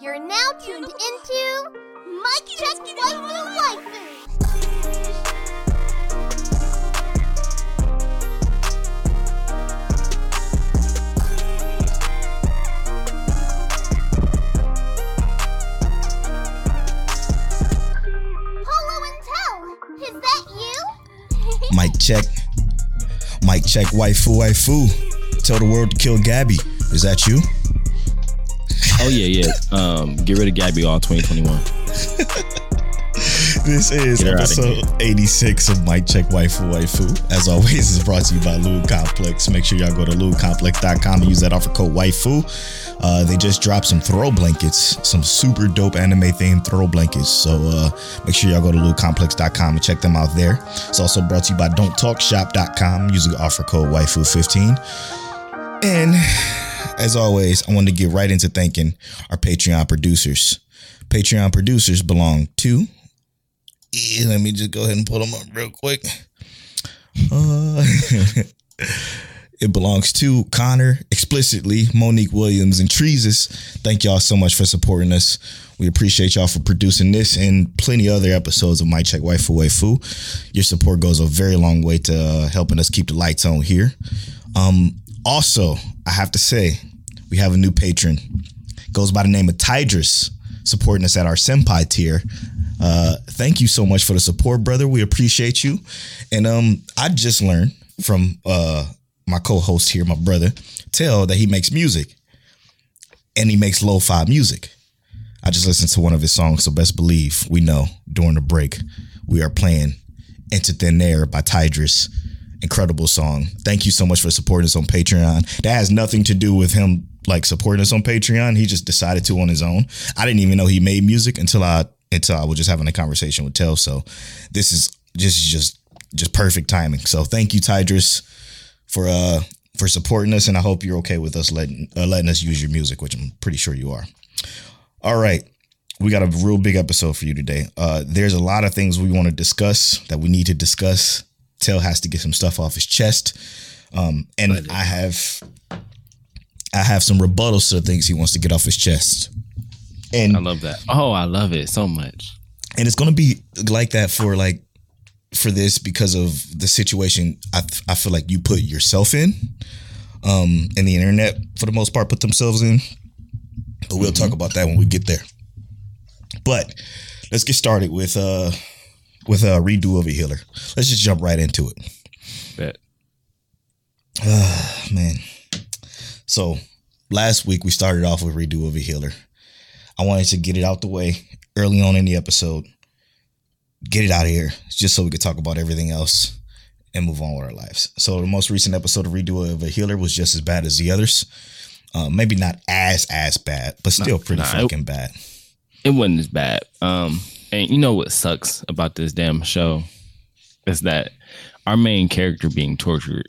You're now tuned into Mic Check Waifu Waifu! Mike check. Mike check, waifu, waifu. Tell the world to kill Gabby. Is that you? Oh yeah, yeah. Um, get rid of Gabby all 2021. This is Get her outta episode 86 of Mic Check Waifu Waifu. As always, is brought to you by Lube Complex. Make sure y'all go to lubecomplex.com and use that offer code Waifu. Uh, they just dropped some throw blankets, some super dope anime themed throw blankets. So uh, make sure y'all go to lubecomplex.com and check them out there. It's also brought to you by don'ttalkshop.com using the offer code Waifu15. And as always, I wanted to get right into thanking our Patreon producers. Patreon producers belong to yeah, let me just go ahead and pull them up real quick. Uh, it belongs to Connor explicitly, Monique Williams, and Treesus. Thank y'all so much for supporting us. We appreciate y'all for producing this and plenty other episodes of Mic Check Waifu Waifu. Your support goes a very long way to uh, helping us keep the lights on here. Um, also, I have to say, we have a new patron. Goes by the name of Tidris, supporting us at our senpai tier. Uh, thank you so much for the support, brother. We appreciate you. And um, I just learned from uh my co-host here, my brother, tell that he makes music, and he makes lo-fi music. I just listened to one of his songs, so best believe we know during the break we are playing "Into Thin Air" by Tidris. Incredible song. Thank you so much for supporting us on Patreon. That has nothing to do with him like supporting us on Patreon. He just decided to on his own. I didn't even know he made music until I until I was just having a conversation with Tel. So this is just just just perfect timing. So thank you, Tidris, for uh for supporting us, and I hope you're okay with us letting uh, letting us use your music, which I'm pretty sure you are. All right. We got a real big episode for you today. Uh, there's a lot of things we want to discuss that we need to discuss. Tel has to get some stuff off his chest. Um, and I have I have some rebuttals to the things he wants to get off his chest. And I love that. Oh, I love it so much. and it's gonna be like that for like for this because of the situation I, I feel like you put yourself in um and the internet for the most part put themselves in but we'll talk about that when we get there but let's get started with uh with a redo of a healer. Let's just jump right into it. Bet. man. So last week we started off with redo of a healer. I wanted to get it out the way early on in the episode get it out of here just so we could talk about everything else and move on with our lives. So the most recent episode of redo of a healer was just as bad as the others. Uh, maybe not as as bad but still pretty nah, it- fucking bad. It wasn't as bad. Um, and you know what sucks about this damn show is that our main character being tortured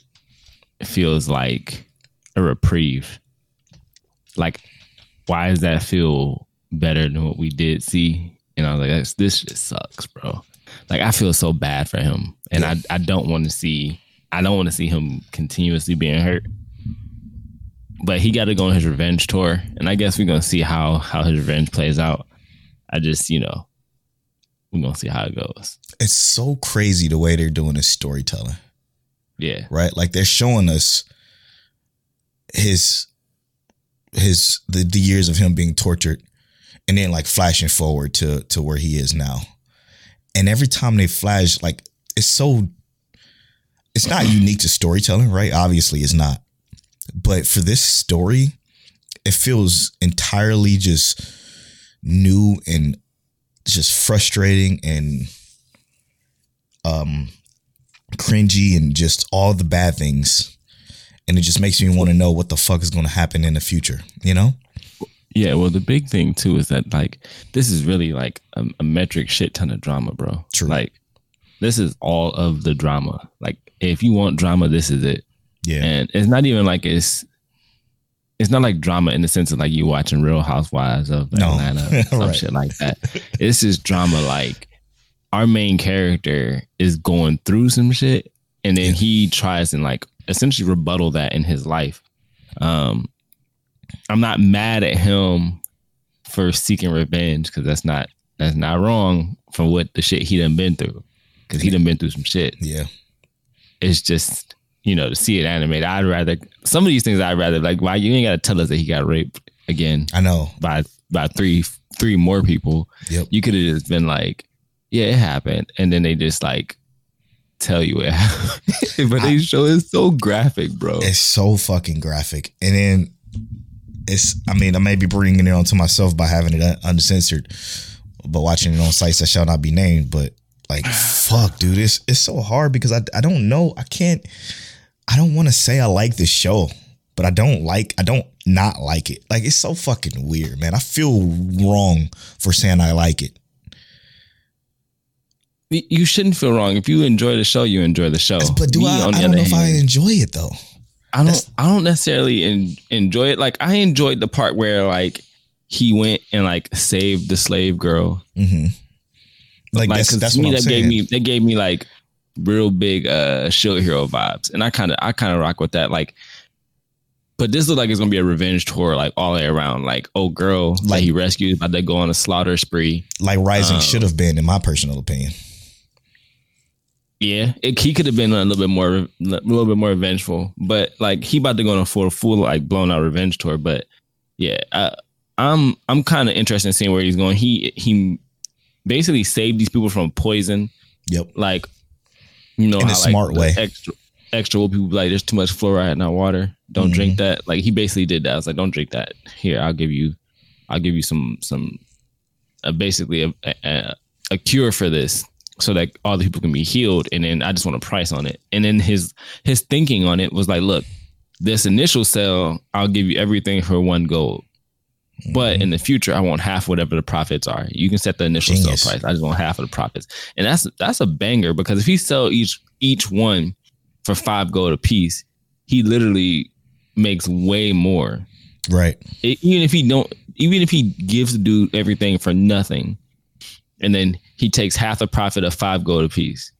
feels like a reprieve. Like, why does that feel better than what we did see? And I was like, this just sucks, bro. Like, I feel so bad for him, and I I don't want to see I don't want to see him continuously being hurt. But he got to go on his revenge tour, and I guess we're gonna see how how his revenge plays out. I just, you know, we're gonna see how it goes. it's so crazy the way they're doing this storytelling Yeah, right? Like they're showing us his his the, the years of him being tortured and then like flashing forward to to where he is now. And every time they flash like it's so it's not unique to storytelling, right? Obviously it's not. But for this story, it feels entirely just new and just frustrating and um cringy and just all the bad things. And it just makes me want to know what the fuck is going to happen in the future, you know? yeah. Well, the big thing too is that like this is really like a, a metric shit ton of drama, bro. True. Like this is all of the drama. Like if you want drama, this is it. Yeah. And it's not even like it's it's not like drama in the sense of like you watching Real Housewives of No. Atlanta, or some Right. shit like that. It's just drama like our main character is going through some shit and then Yeah. he tries and like essentially rebuttal that in his life. Um, I'm not mad at him for seeking revenge because that's not that's not wrong for what the shit he done been through. Because he done been through some shit. Yeah. It's just you know to see it animated. I'd rather some of these things. I'd rather like why you ain't got to tell us that he got raped again I know. by by three three more people. Yep. You could have just been like, yeah, it happened, and then they just like tell you it happened. but they show it's so graphic, bro. It's so fucking graphic. And then it's, I mean, I may be bringing it onto myself by having it uncensored, but watching it on sites that shall not be named. But like, fuck, dude, it's, it's so hard because I, I don't know. I can't, I don't want to say I like this show, but I don't like, I don't not like it. Like, it's so fucking weird, man. I feel wrong for saying I like it. you shouldn't feel wrong if you enjoy the show. You enjoy the show. But do Me, I, I don't know if I enjoy it though. I don't. That's- I don't necessarily en- enjoy it. Like I enjoyed the part where like he went and like saved the slave girl. hmm Like, Like that's, that's to what me I'm that saying. gave me that gave me like real big uh shield hero vibes, and I kind of I kind of rock with that. Like, but this looks like it's gonna be a revenge tour, like all the way around. Like, oh girl, like Like- he rescued, about to go on a slaughter spree. like Rising Um, should have been, in my personal opinion. Yeah, it, he could have been a little bit more, a little bit more vengeful, but like he about to go on a full, full like blown out revenge tour. But yeah, I, I'm I'm kind of interested in seeing where he's going. He he basically saved these people from poison, Yep. like you know, In a like, smart the way. Extra, extra old people be like, there's too much fluoride in our water. Don't Mm-hmm. drink that. Like he basically did that. I was like, don't drink that. Here, I'll give you, I'll give you some some, uh, basically a, a a cure for this so that all the people can be healed and then i just want a price on it and then his his thinking on it was like look this initial sale i'll give you everything for one gold but mm-hmm. in the future i want half whatever the profits are you can set the initial Genius. sale price i just want half of the profits and that's that's a banger because if he sell each each one for five gold a piece he literally makes way more Right. it, even if he don't even if he gives the dude everything for nothing and then he takes half the profit of five gold a piece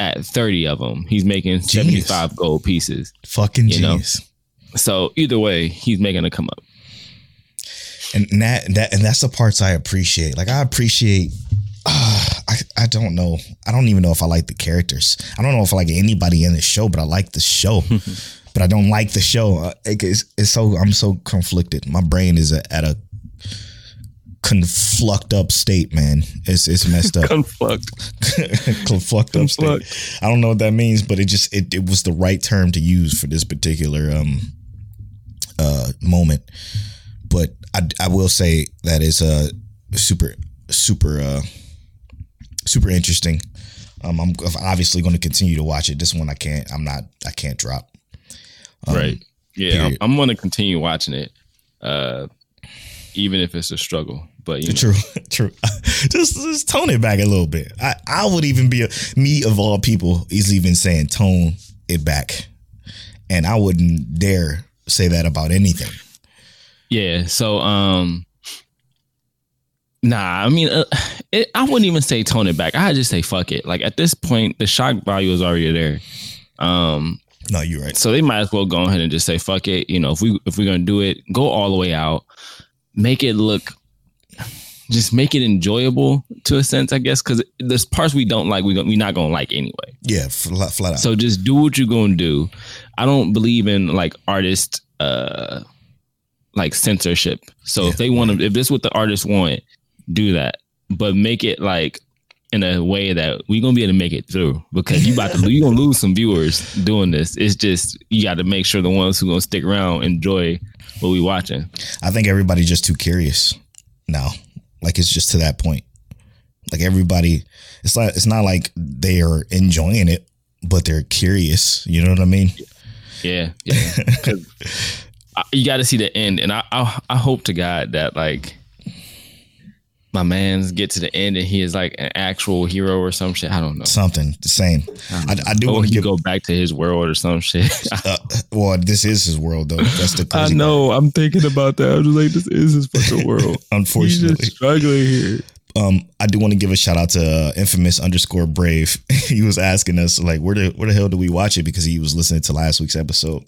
at 30 of them he's making 75 gold pieces Fucking You know? genius. so either way he's making a come up And that that and that's the parts I appreciate. Like I appreciate. Uh, I I don't know. I don't even know if I like the characters. I don't know if I like anybody in the show, but I like the show. but I don't like the show. Uh, It's, it's so I'm so conflicted. My brain is at a conflucked up state, man. It's it's messed up. Unfucked. conflucked up state. I don't know what that means, but it just it, it was the right term to use for this particular um uh moment. But I I will say that is uh super super uh super interesting. Um, I'm obviously going to continue to watch it. This one I can't. I'm not. I can't drop. Um, right yeah period. i'm, I'm gonna continue watching it uh even if it's a struggle but you know, True, true. just just tone it back a little bit. I I would even be a, me of all people is even saying tone it back, and I wouldn't dare say that about anything. Yeah. So, um, nah. I mean, uh, it, I wouldn't even say tone it back. I just say fuck it. Like at this point, the shock value is already there. Um, No, you're right. so they might as well go ahead and just say fuck it. You know, if we if we're gonna do it, go all the way out. Make it look, just make it enjoyable to a sense, I guess. Because there's parts we don't like. We we're not gonna like anyway. Yeah, flat, flat out. So just do what you're gonna do. I don't believe in like artist uh like censorship. So Yeah, if they want to if this is what the artists want, do that. But make it like in a way that we're gonna be able to make it through because you about to you gonna lose some viewers doing this. It's just you got to make sure the ones who gonna stick around enjoy what we watching. I think everybody's just too curious now. Like it's just to that point. Like everybody, it's like it's not like they are enjoying it, but they're curious. You know what I mean? Yeah, yeah. I- you got to see the end, and I, I I hope to God that like my man's get to the end and he is like an actual hero or some shit. I don't know. Something the same. I, I do want to give. go back to his world or some shit. Uh, well, this is his world, though. That's the crazy. part. I'm thinking about that. I'm just like, this is his fucking world. Unfortunately, struggling here. um, I do want to give a shout out to uh, infamous underscore brave. he was asking us like, where the where the hell do we watch it? Because he was listening to last week's episode,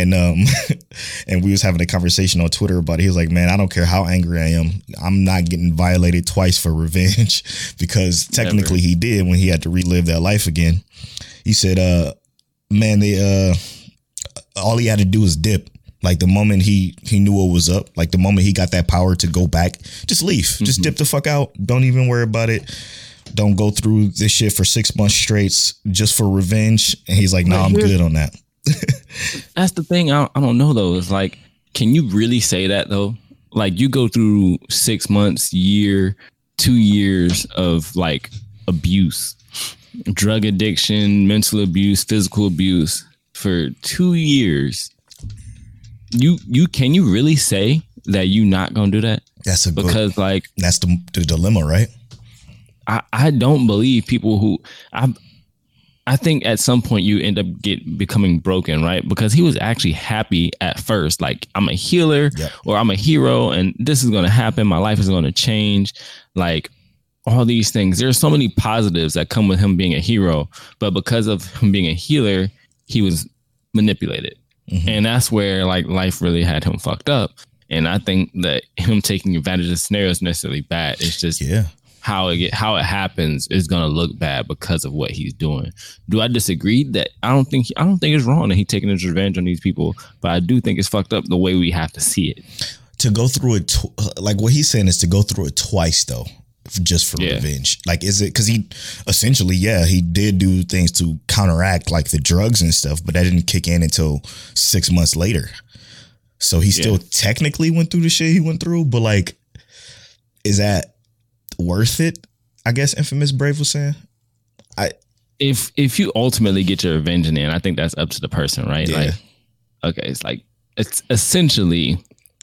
and um and we was having a conversation on Twitter about it. He was like, "Man, I don't care how angry I am. I'm not getting violated twice for revenge because technically Never. he did when he had to relive that life again." He said, "Uh, man, they uh, all he had to do was dip." Like the moment he he knew what was up, like the moment he got that power to go back, just leave, just dip the fuck out. Don't even worry about it. Don't go through this shit for six months straight just for revenge. And he's like, "No, nah, I'm good on that." That's the thing. I, I don't know though. It's like, can you really say that though? Like you go through six months, year, two years of like abuse, drug addiction, mental abuse, physical abuse for two years. You you can you really say that you not gonna do that? That's a good, Because like that's the, the dilemma, right? I, I don't believe people who I I think at some point you end up get becoming broken, right? Because he was actually happy at first, like I'm a healer Yep. or I'm a hero, and this is going to happen. My life is going to change, like all these things. There's so many positives that come with him being a hero, but because of him being a healer, he was manipulated, mm-hmm. and that's where like life really had him fucked up. And I think that him taking advantage of scenarios is necessarily bad. It's just Yeah. How it get, how it happens is going to look bad because of what he's doing. Do I disagree that I don't think I don't think it's wrong that he's taking his revenge on these people, but I do think it's fucked up the way we have to see it. To go through it, tw- like what he's saying is to go through it twice though, just for Yeah. revenge. Like, is it because he essentially, yeah, he did do things to counteract like the drugs and stuff, but that didn't kick in until six months later. So he still Yeah. technically went through the shit he went through, but like, is that worth it? I guess Infamous Brave was saying. I if if you ultimately get your revenge in the end, I think that's up to the person, right? Yeah. Like, okay, it's like it's essentially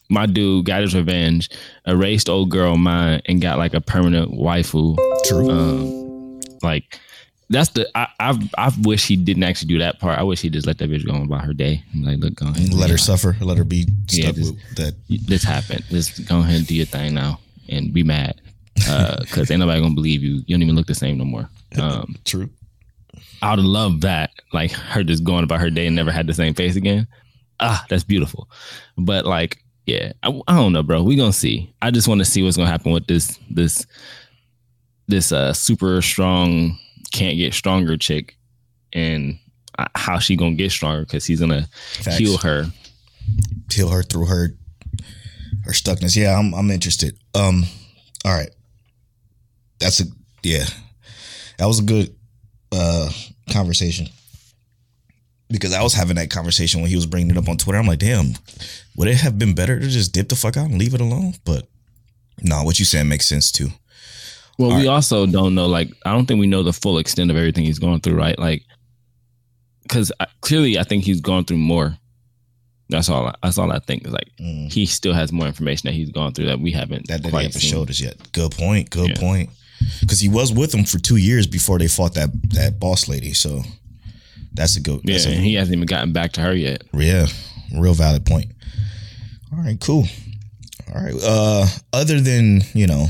my dude got his revenge, erased old girl mine, and got like a permanent waifu. True. Um, like that's the I I've I've wish he didn't actually do that part. I wish he just let that bitch go on about her day. Like, look, go ahead, let her yeah. suffer. Let her be Yeah, stuck just- with that. this happened. Just go ahead and do your thing now and be mad. Uh, cause ain't nobody gonna believe you. You don't even look the same no more. Um, True. I would love that. Like her just going about her day and never had the same face again. Ah, that's beautiful. But like, yeah, I, I don't know, bro. We gonna see. I just want to see what's gonna happen with this this this uh super strong can't get stronger chick and uh, how she gonna get stronger because he's gonna Facts. heal her. heal her through her her stuckness. Yeah, I'm I'm interested. Um, all right, that's a yeah, that was a good uh conversation because I was having that conversation when he was bringing it up on Twitter. I'm like, damn, would it have been better to just dip the fuck out and leave it alone? But no, what you saying makes sense too. Well, All we right. also don't know. Like, I don't think we know the full extent of everything he's going through, right? Like, because clearly, I think he's gone through more. That's all. I, that's all I think. Is like Mm, he still has more information that he's gone through that we haven't that that quite haven't seen. showed us yet. Good point. Good Yeah. point. Because he was with them for two years before they fought that that boss lady. So that's a good. Yeah, a- and he hasn't even gotten back to her yet. Yeah, real valid point. All right, cool. All right. Uh other than, you know,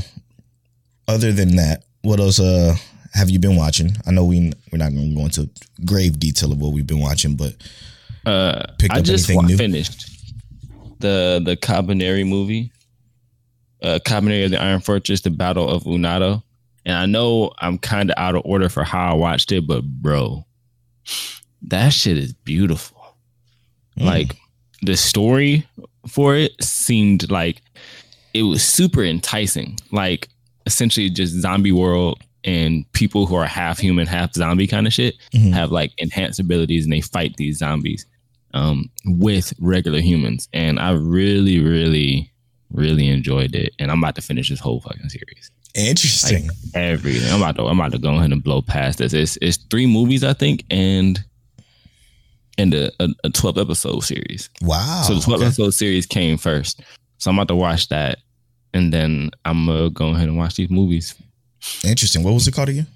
other than that, what else uh have you been watching? I know we we're not going to go into grave detail of what we've been watching, but Uh, Picked I up just anything wa- new? finished the the Kabaneri movie, uh, Kabaneri of the Iron Fortress, the Battle of Unato, and I know I'm kind of out of order for how I watched it, but bro, that shit is beautiful. Mm. Like the story for it seemed like it was super enticing. Like essentially just zombie world and people who are half human, half zombie kind of shit Mhm. have like enhanced abilities and they fight these zombies um, with regular humans. And I really, really, really enjoyed it. And I'm about to finish this whole fucking series. Interesting. Everything. I'm about to I'm about to go ahead and blow past this. It's it's three movies, I think, and and a, a, a 12 episode series. wow. so the 12 okay. episode series came first. So I'm about to watch that. And then I'm gonna go ahead and watch these movies. Interesting. What was it called again?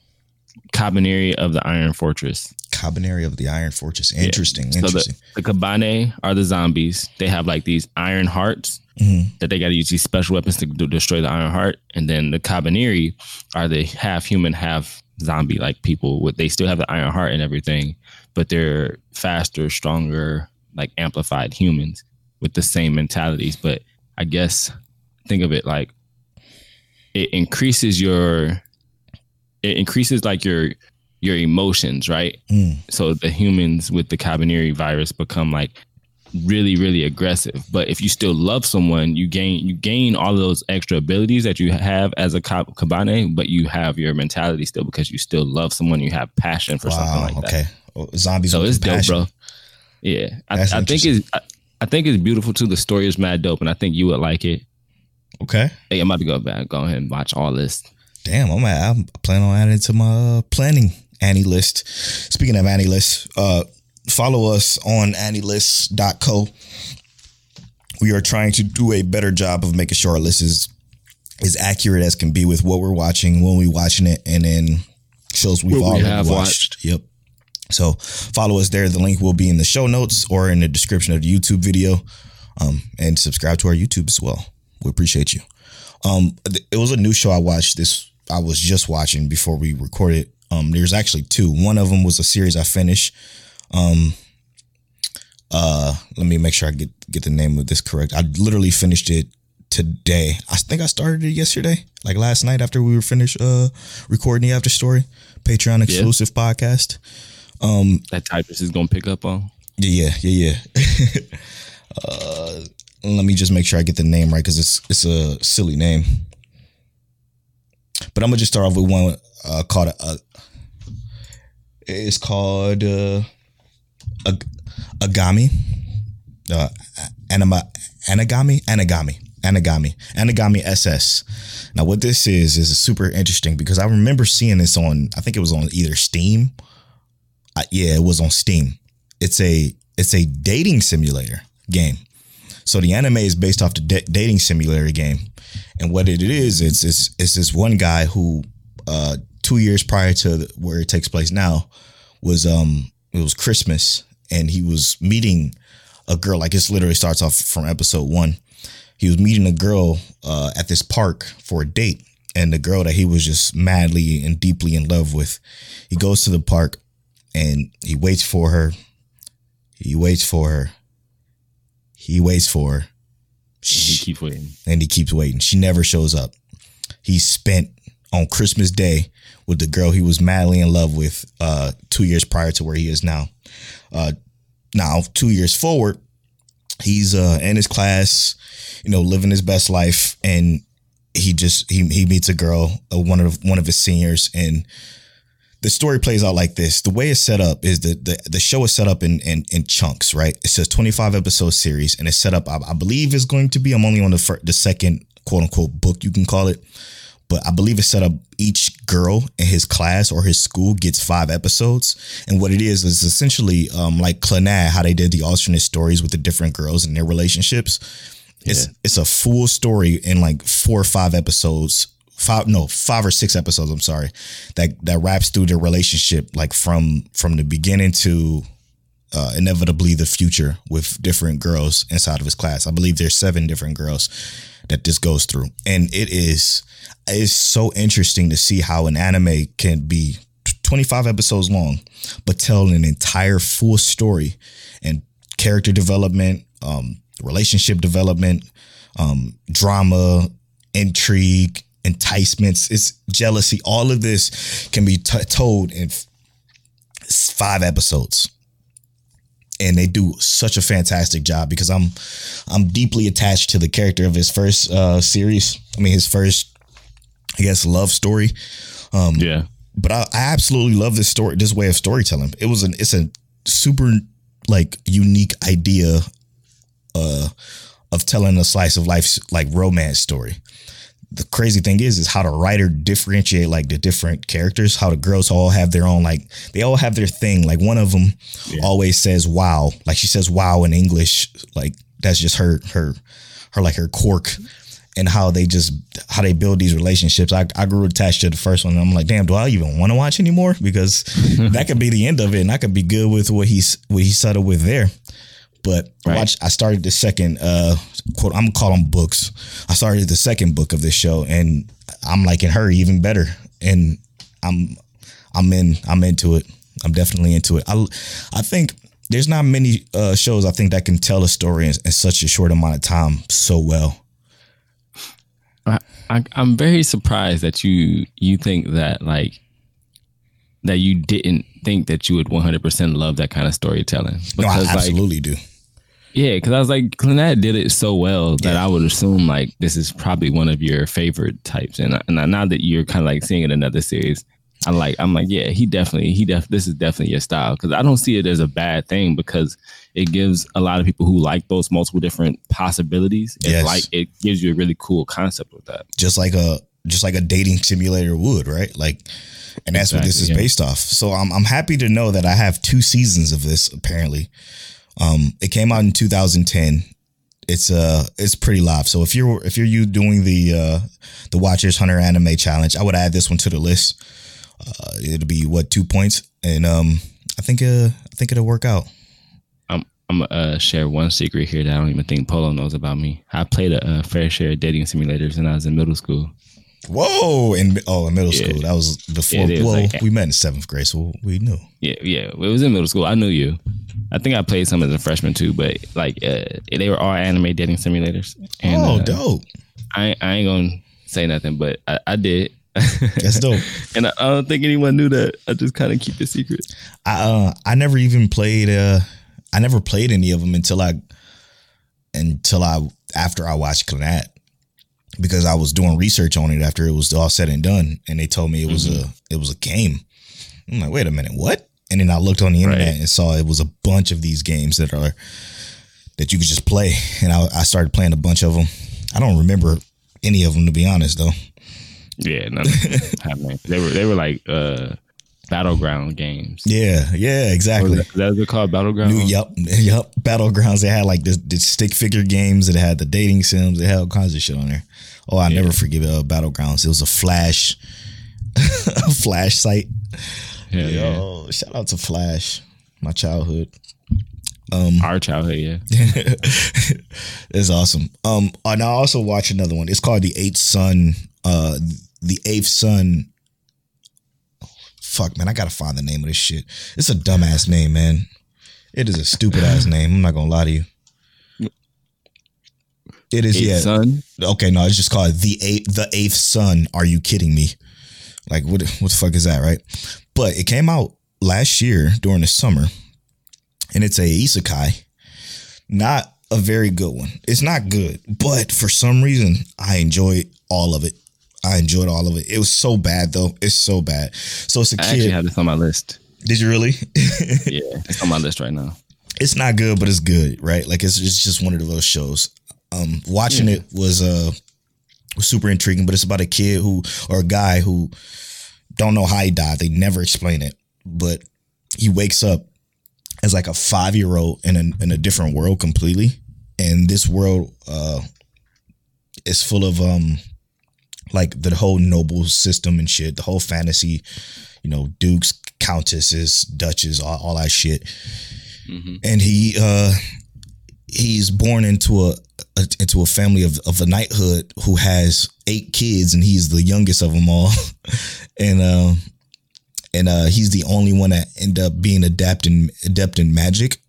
Kabaneri of the Iron Fortress. Kabaneri of the Iron Fortress. Interesting. So Interesting. the, the Kabane are the zombies. They have like these iron hearts Mhm. that they got to use these special weapons to destroy the iron heart. And then the Kabaneri are the half human, half zombie like people. With they still have the iron heart and everything, but they're faster, stronger, like amplified humans with the same mentalities. But I guess think of it like it increases your it increases like your your emotions, right? Mm. So the humans with the Kabaneri virus become like really, really aggressive. But if you still love someone, you gain you gain all of those extra abilities that you have as a Kabane, but you have your mentality still because you still love someone. You have passion for something Wow. like that. okay. Oh, zombies. So it's dope, bro. Yeah, I, I think it's I, I think it's beautiful too. The story is mad dope, and I think you would like it. Okay. Hey, I'm about to go back. Go ahead and watch all this. Damn, I'm I'm planning on adding it to my uh, planning AniList. Speaking of AniList, uh, follow us on anilist.co. We are trying to do a better job of making sure our list is as accurate as can be with what we're watching, when we're watching it, and then shows we've What we already have watched. Yep. So follow us there. The link will be in the show notes or in the description of the YouTube video. Um, and subscribe to our YouTube as well. We appreciate you. Um, it was a new show I watched. This I was just watching before we recorded. Um, there's actually two. One of them was a series I finished. Um, uh, let me make sure I get get the name of this correct. I literally finished it today. I think I started it yesterday, like last night after we were finished uh recording the after story Patreon exclusive podcast. Um, That typist is gonna pick up on. Yeah, yeah, yeah. uh, let me just make sure I get the name right because it's it's a silly name. But I'm gonna just start off with one uh, called uh, it's called uh, Ag- Agami, uh, anima, anagami, anagami, anagami, anagami SS. Now, what this is is super interesting because I remember seeing this on I think it was on either Steam. Yeah, it was on Steam it's a it's a dating simulator game. So the anime is based off the da- dating simulator game, and what it is, it's it's, it's this one guy who, uh, two years prior to where it takes place now, was um it was Christmas, and he was meeting a girl. Like this literally starts off from episode one. He was meeting a girl uh, at this park for a date, and the girl that he was just madly and deeply in love with. He goes to the park, and he waits for her. He waits for her. He waits for her. He She- keeps waiting. and he keeps waiting. She never shows up. He spent on Christmas Day with the girl he was madly in love with uh, two years prior to where he is now. Uh, now, two years forward, he's uh, in his class, you know, living his best life, and he just he he meets a girl, uh, one of one of his seniors, and the story plays out like this. The way it's set up is that the, the show is set up in, in in chunks, right? It says 25 episode series, and it's set up. I, I believe is going to be. I'm only on the fir- the second quote unquote book you can call it, but I believe it's set up. Each girl in his class or his school gets five episodes, and what it is is essentially um, like Clannad, how they did the alternate stories with the different girls and their relationships. It's it's a full story in like four or five episodes. Five no five or six episodes. I'm sorry, that that wraps through their relationship like from from the beginning to uh, inevitably the future with different girls inside of his class. I believe there's seven different girls that this goes through, and it is it's so interesting to see how an anime can be 25 episodes long, but tell an entire full story and character development, um, relationship development, um, drama, intrigue, enticements, it's jealousy. All of this can be t- told in f- five episodes and they do such a fantastic job because I'm I'm deeply attached to the character of his first uh series. I mean his first I guess love story. Um, Yeah. But I, I absolutely love this story this way of storytelling. It was an it's a super like unique idea uh of telling a slice of life like romance story. The crazy thing is is how the writer differentiate like the different characters, how the girls all have their own like they all have their thing. Like one of them always says wow. Like she says wow in English. Like that's just her her her like her quirk and how they just how they build these relationships. I, I grew attached to the first one. And I'm like, damn, do I even want to watch anymore? Because that could be the end of it, and I could be good with what he's what he settled with there. But Right. watched. I started the second uh quote. I'm gonna call them books. I started the second book of this show, and I'm liking her even better. And I'm I'm in I'm into it. I'm definitely into it. I I think there's not many uh, shows I think that can tell a story in, in such a short amount of time so well. I, I I'm very surprised that you you think that like that you didn't think that you would 100% love that kind of storytelling No, I because like absolutely do. yeah because I was like Clannad did it so well that Yeah. I would assume like this is probably one of your favorite types and and now that you're kind of like seeing it in another series I like I'm like yeah he definitely he def this is definitely your style because I don't see it as a bad thing because it gives a lot of people who like those multiple different possibilities Yes. like it gives you a really cool concept with that Just like a just like a dating simulator would, right? Like, and that's what this is yeah. based off. So I'm I'm happy to know that I have two seasons of this. Apparently, um, it came out in 2010. It's uh it's pretty live. So if you're if you're you doing the uh the Watchers Hunter Anime Challenge, I would add this one to the list. Uh, it'll be what two points, and um I think uh I think it'll work out. I'm I'm gonna uh, share one secret here that I don't even think Polo knows about me. I played a, uh fair share of dating simulators when I was in middle school. Whoa! In oh, in middle Yeah. school, that was before. Is, well, like- we met in seventh grade, so we knew. Yeah, yeah, it was in middle school. I knew you. I think I played some as a freshman too, but like uh, they were all anime dating simulators. And, oh, uh, dope! I ain't- I ain't gonna say nothing, but I, I did. That's dope. and I, I don't think anyone knew that. I just kind of keep it secret. I uh, I never even played. Uh, I never played any of them until I until I after I watched Clannad because I was doing research on it after it was all said and done, and they told me it was a it was a game. I'm like, wait a minute, what? And then I looked on the internet Right. and saw it was a bunch of these games that are that you could just play, and I, I started playing a bunch of them. I don't remember any of them to be honest, though. Yeah, no, happening. They were they were like uh battleground games. Yeah, yeah, exactly. was that, that what they're called battleground? New, yep, yep. Battlegrounds. They had like the, the stick figure games. It had the dating sims. They had all kinds of shit on there. Oh, I never forget uh, Battlegrounds. It was a flash, a flash site. Yeah, yeah. Shout out to Flash, my childhood. Um, Our childhood, yeah. it's awesome. Um, and I also watch another one. It's called the Eighth Son. Uh, the Eighth Son. Fuck, man, I gotta find the name of this shit. It's a dumbass name, man. It is a stupid ass name. I'm not gonna lie to you. It is, Eighth yeah. son. Okay, no, it's just called the eighth. The Eighth Son. Are you kidding me? Like, what? What the fuck is that, right? But it came out last year during the summer, and it's a isekai. Not a very good one. It's not good, but for some reason, I enjoy all of it. I enjoyed all of it. It was so bad though. It's so bad. So it's a I kid. I actually have this on my list. Did you really? Yeah, it's on my list right now. it's not good, but it's good, right? Like it's it's just one of those shows. Um, watching it was uh was super intriguing, but it's about a kid who or a guy who don't know how he died. They never explain it, but he wakes up as like a five year old in a in a different world completely, and this world uh is full of um like the whole noble system and shit, the whole fantasy, you know, dukes, countesses, duchess, all, all that shit. And he uh he's born into a, a into a family of of a knighthood who has eight kids and he's the youngest of them all. And uh and uh he's the only one that end up being adept in adept in magic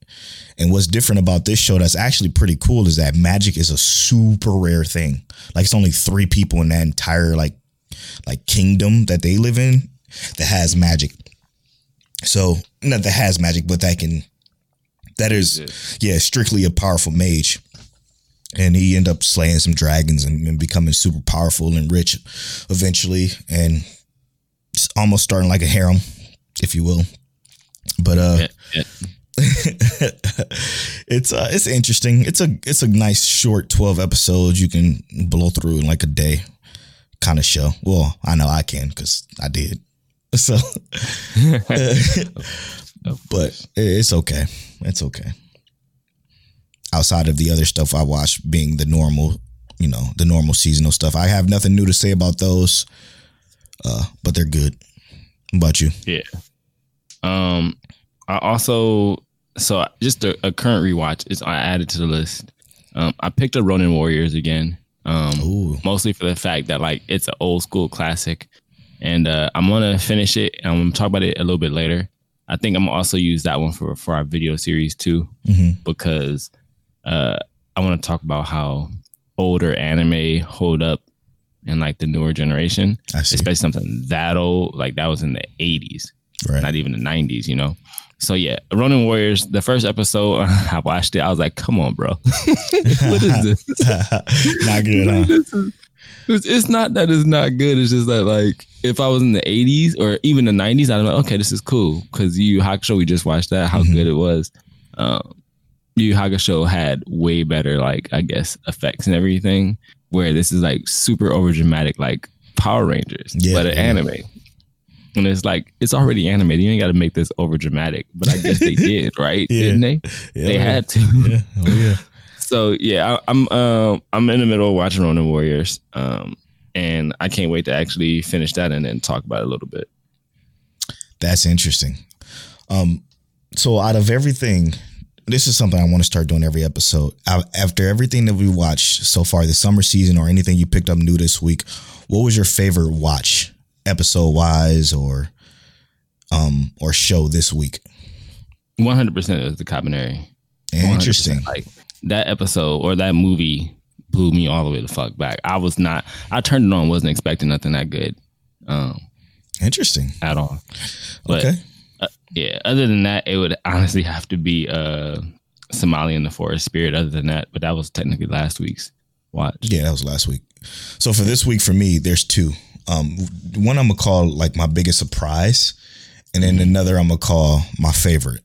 and what's different about this show that's actually pretty cool is that magic is a super rare thing. Like it's only three people in that entire like like kingdom that they live in that has magic. So not that has magic but that can that is yeah. strictly a powerful mage. And he end up slaying some dragons and, and becoming super powerful and rich eventually and almost starting like a harem if you will. But uh Yeah, yeah. it's uh it's interesting. It's a it's a nice short 12 episodes you can blow through in like a day kind of show. Well i know i can because i did. So but it's okay. It's okay. Outside of the other stuff i watch being the normal you know the normal seasonal stuff i have nothing new to say about those uh but they're good. What about you? Yeah. Um, I also so just a, a current rewatch is I added to the list. Um, I picked up Ronin Warriors again. Um, mostly for the fact that like it's an old school classic, and uh, I'm gonna finish it. and I'm gonna talk about it a little bit later. I think I'm gonna also use that one for for our video series too, Mhm. because uh, I want to talk about how older anime hold up in like the newer generation, especially something that old. Like that was in the 80s, Right. not even the 90s. You know. So yeah, Ronin Warriors. The first episode, I watched it. I was like, "Come on, bro, what is this?" Not good, huh? This is- it's, it's not that it's not good. It's just that like if I was in the '80s or even the '90s, I'd be like, okay, this is cool because Yu Yu Hakusho. We just watched that. How Mhm. good it was. Um, Yu Yu Hakusho had way better like I guess effects and everything. Where this is like super over dramatic, like Power Rangers, Yeah, but an yeah. anime. And it's like it's already animated. You ain't got to make this over dramatic. But I guess they did, right? Yeah. Didn't they? Yeah, they yeah. had to. Yeah. Oh yeah. So yeah, I, I'm um I'm in the middle of watching Ronin Warriors, um, and I can't wait to actually finish that and then talk about it a little bit. That's interesting. Um, so out of everything, this is something I want to start doing every episode. After everything that we watched so far the summer season, or anything you picked up new this week, what was your favorite watch, episode wise, or um, or show this week? 100 percent is the Kabaneri. Interesting. Like that episode or that movie blew me all the way the fuck back. I was not. I turned it on, wasn't expecting nothing that good, um, Interesting. at all. But Okay. uh, yeah, other than that, it would honestly have to be uh Somali and the Forest Spirit. Other than that, but that was technically last week's watch. Yeah, that was last week. So for this week, for me, there's two. Um, one I'm gonna call like my biggest surprise, and then another I'm gonna call my favorite.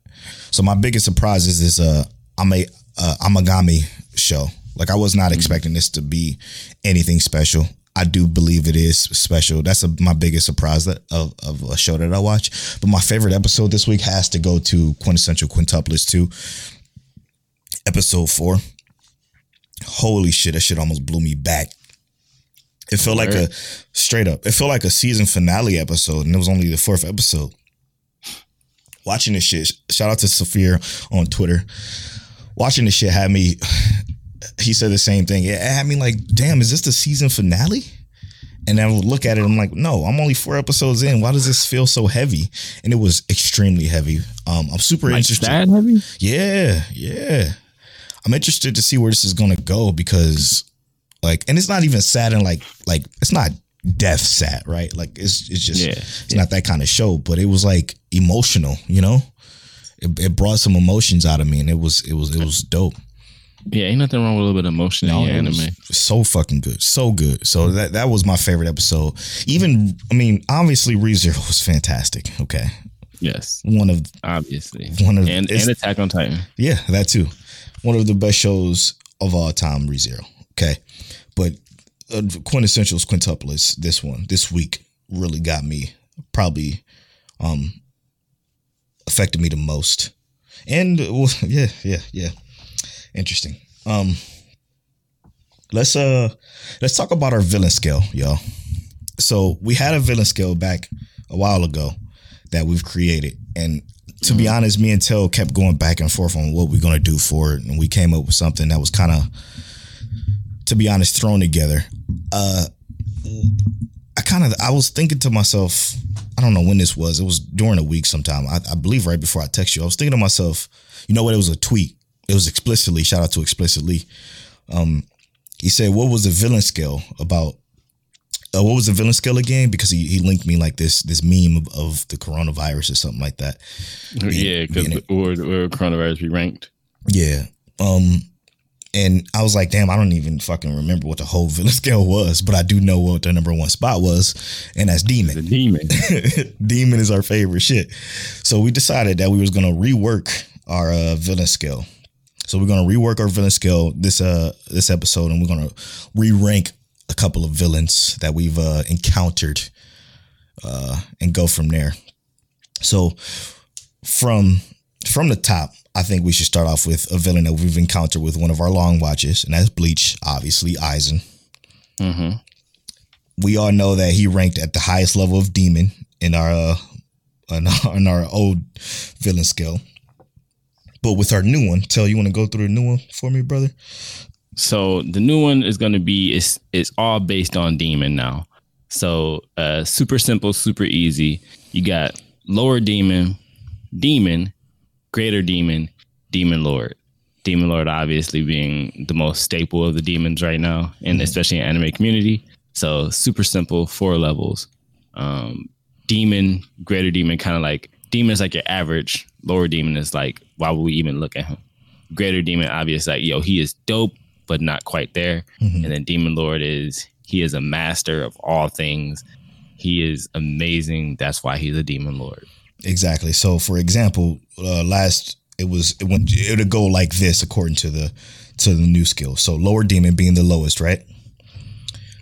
So my biggest surprise is this uh I'm a uh, Amagami show. Like I was not expecting this to be anything special. I do believe it is special. That's a, my biggest surprise that, of, of a show that I watch. But my favorite episode this week has to go to Quintessential Quintuplets 2, episode four. Holy shit, that shit almost blew me back. It felt like a straight up. It felt like a season finale episode, and it was only the fourth episode. Watching this shit, shout out to Sophia on Twitter. Watching this shit had me. He said the same thing. It had me like, damn, is this the season finale? And I would look at it. I'm like, no, I'm only four episodes in. Why does this feel so heavy? And it was extremely heavy. Um, I'm super Like interested. that heavy? Yeah, yeah. I'm interested to see where this is gonna go because, like, and it's not even sad and like, like it's not death sad, right? Like, it's it's just Yeah, it's not that kind of show, but it was like emotional, you know. It, it brought some emotions out of me, and it was it was it was dope. Yeah, ain't nothing wrong with a little bit of emotion in your anime. so fucking good, so good. So that that was my favorite episode. Even I mean, obviously, ReZero was fantastic. Okay, Yes, one of obviously. One of- and, and Attack on Titan. Yeah, that too. One of the best shows of all time, ReZero. Okay. But uh, quintessentials quintuplets, this one, this week really got me, probably um affected me the most. And well, yeah, yeah, yeah. Interesting. Um let's uh let's talk about our villain scale, y'all. So we had a villain scale back a while ago that we've created. And to be honest, me and Tel kept going back and forth on what we're gonna do for it. And we came up with something that was kind of to be honest, thrown together. Uh I kind of I was thinking to myself, I don't know when this was. It was during a week sometime. I, I believe right before I text you. I was thinking to myself, you know what? It was a tweet. It was explicitly, shout out to explicitly. Um, he said, What was the villain scale about? Uh, what was the villain scale again? Because he, he linked me like this this meme of, of the coronavirus or something like that. Yeah, because being or, or coronavirus be ranked. Yeah. Um and I was like, damn, I don't even fucking remember what the whole villain scale was, but I do know what the number one spot was, and that's The Demon. demon. Demon is our favorite shit. So we decided that we was gonna rework our uh, villain scale. So we're gonna rework our villain scale this uh this episode, and we're gonna re-rank a couple of villains that we've uh, encountered, uh, and go from there. So from from the top, I think we should start off with a villain that we've encountered with one of our long watches, and that's Bleach, obviously Aizen. hmm We all know that he ranked at the highest level of demon in our uh, in our, in our old villain scale. But with our new one, tell you want to go through the new one for me, brother? So the new one is going to be it's it's all based on demon now. So uh, super simple, super easy. You got lower demon, demon, greater demon, demon lord. Demon Lord obviously being the most staple of the demons right now, and especially in anime community. So super simple, four levels. Um, demon, greater demon, kind of like demon is like your average. Lower demon is like, why would we even look at him? Greater demon, obvious, like yo, he is dope, but not quite there. Mhm. And then demon lord is he is a master of all things. He is amazing. That's why he's a demon lord. Exactly. So, for example, uh, last it was it went it would go like this according to the to the new skill. So, lower demon being the lowest, right?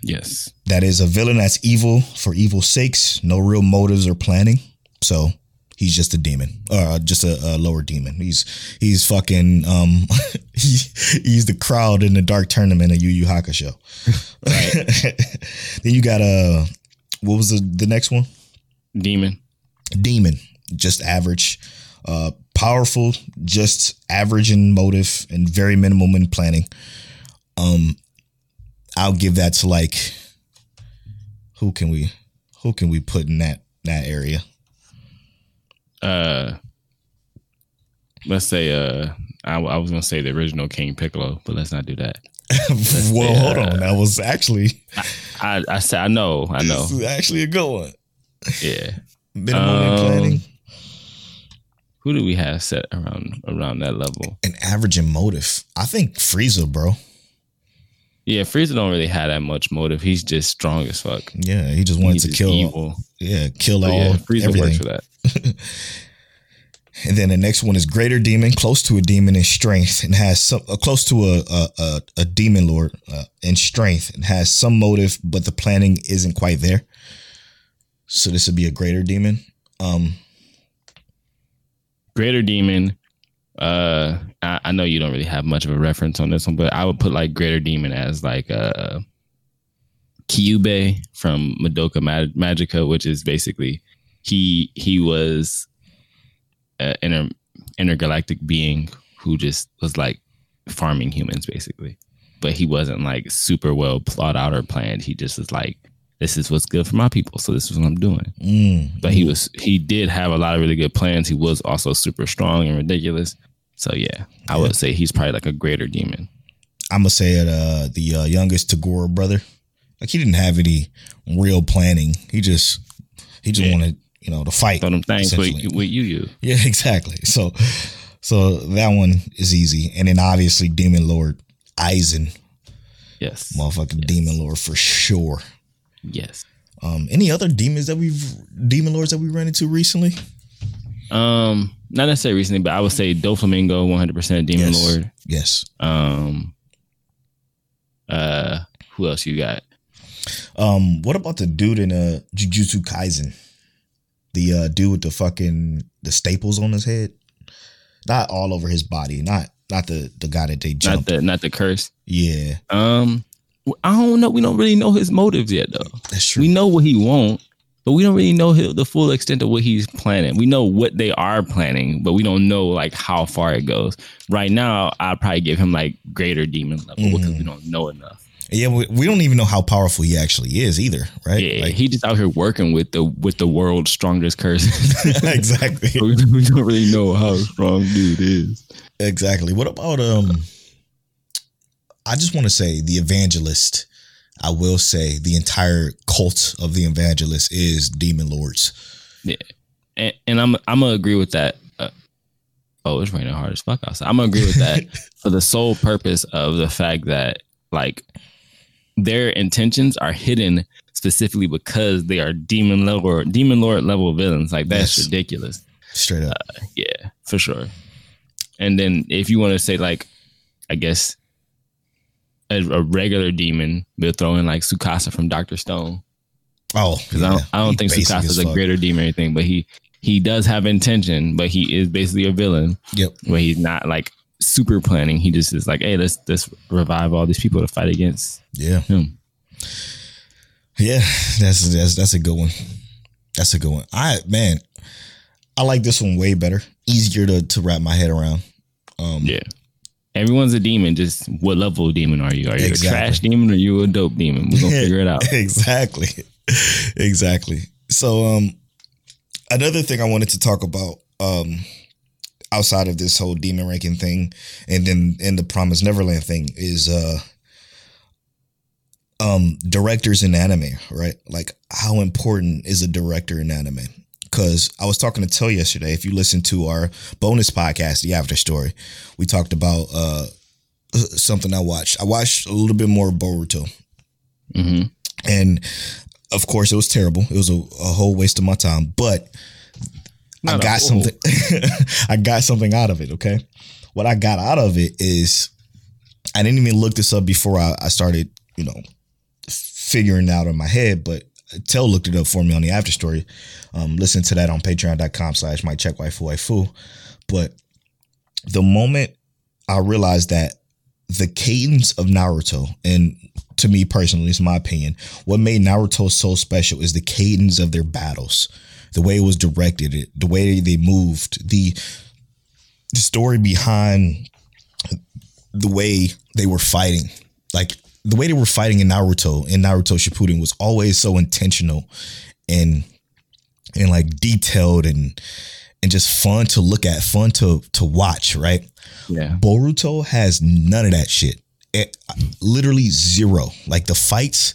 Yes. That is a villain that's evil for evil's sakes, no real motives or planning. So he's just a demon, uh, just a, a lower demon. He's he's fucking um, he, he's the crowd in the dark tournament of Yu Yu Hakusho. then you got uh, what was the the next one? Demon. Demon, just average, uh, powerful, just average in motive and very minimum in planning. Um, I'll give that to like who can we who can we put in that that area? uh let's say uh I, I was gonna say the original King Piccolo, but let's not do that. well, say, hold uh, on, that was actually I I said I know, I know. this is actually a good one. Yeah. Minimum in Um, planning Who do we have set around around that level? An average in motive. I think Frieza, bro. Yeah, Frieza don't really have that much motive. He's just strong as fuck. Yeah, he just wanted He's to kill. evil. Yeah, kill But all yeah, Frieza everything. works for that. And then the next one is greater demon, close to a demon in strength, and has some uh, close to a a, a, a demon lord uh, in strength, and has some motive, but the planning isn't quite there. So this would be a greater demon. Um, Greater Demon. Uh, I, I know you don't really have much of a reference on this one, but I would put like Greater Demon as like uh Kyubey from Madoka Mag- Magica, which is basically he he was an inter, intergalactic being who just was like farming humans basically, but he wasn't like super well thought out or planned. He just was like, this is what's good for my people, so this is what I'm doing mm, but he was he did have a lot of really good plans. He was also super strong and ridiculous. So yeah, I would say he's probably like a greater demon. I'm gonna say it. Uh, the uh, youngest Toguro brother, like he didn't have any real planning. He just he just Yeah. wanted you know to fight. Throw them things with, with you, you. Yeah, exactly. So, so that one is easy, and then obviously Demon Lord Eisen, Yes, motherfucking Demon Lord for sure. Yes. Um, any other demons that we've demon lords that we ran into recently? Um, not necessarily recently, but I would say Doflamingo, one hundred percent demon Yes. lord. Yes. Um, uh, who else you got? Um, what about the dude in uh Jujutsu Kaisen? The uh dude with the fucking the staples on his head, not all over his body, not not the the guy that they Not jumped. the not the curse. yeah, Um, I don't know. We don't really know his motives yet, though. that's true. We know what he won't, but we don't really know hi- the full extent of what he's planning. We know what they are planning, but we don't know like how far it goes. Right now, I'd probably give him like greater demon level because we don't know enough. yeah, we, we don't even know how powerful he actually is either, right? Yeah, Like- he just out here working with the with the world's strongest curse. exactly. we we don't really know how strong dude is. Exactly. What about um I just want to say the evangelist. I will say the entire cult of the evangelist is demon lords. Yeah, and, and I'm I'm gonna agree with that. Uh, oh, it's raining hard as fuck outside. I'm gonna agree with that for the sole purpose of the fact that like their intentions are hidden specifically because they are demon level demon lord level villains. Like that's Yes. ridiculous. Straight up. Yeah, for sure. And then if you want to say like, I guess a, a regular demon, we'll throw in like Tsukasa from Doctor Stone. oh, Because I don't, I don't think Tsukasa is a greater demon or anything, but he he does have intention, but he is basically a villain Yep. where he's not like super planning. He just is like, hey, let's let's revive all these people to fight against Yeah. him. Yeah. That's that's that's a good one. That's a good one. I man, I like this one way better. Easier to to wrap my head around. Um Yeah. Everyone's a demon. Just what level of demon are you? Are you Exactly. a trash demon or you a dope demon? We're gonna figure it out. exactly. exactly. So um another thing I wanted to talk about um outside of this whole demon ranking thing and then in the promise neverland thing is uh um directors in anime right like how important is a director in anime because i was talking to Till yesterday if you listen to our bonus podcast the after story we talked about uh something i watched i watched a little bit more boruto hmm and of course it was terrible it was a, a whole waste of my time but I Not a got something. I got something out of it. Okay, what I got out of it is I didn't even look this up before I, I started, you know, figuring out in my head. But Tell looked it up for me on the after story. Um, listen to that on patreon.com slash Mic Check Waifu Waifu. But the moment I realized that the cadence of Naruto, and to me personally, it's my opinion, what made Naruto so special is the cadence of their battles, the way it was directed, the way they moved, the the story behind the way they were fighting. Like the way they were fighting in Naruto in Naruto Shippuden was always so intentional and and like detailed and and just fun to look at, fun to to watch, right? Yeah. Boruto has none of that shit. It, literally zero. Like the fights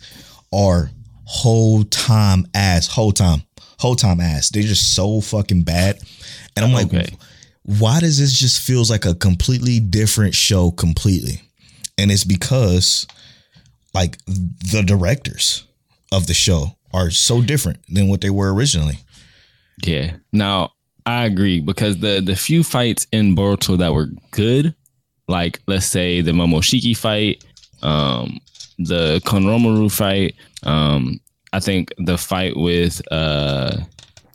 are whole time ass, whole time, whole time ass. They're just so fucking bad. And I'm like, Okay. why does this just feels like a completely different show completely? And it's because like the directors of the show are so different than what they were originally. Yeah. Now I agree because the the few fights in Boruto that were good, like let's say the Momoshiki fight, um, the Konohamaru fight, um, I think the fight with uh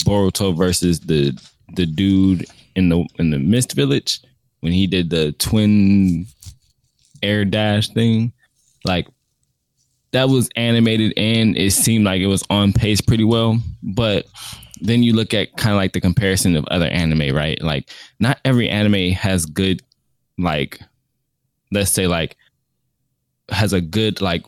Boruto versus the the dude in the in the Mist Village when he did the twin air dash thing, like that was animated and it seemed like it was on pace pretty well. But then you look at kind of like the comparison of other anime, right? Like not every anime has good, like, let's say like has a good like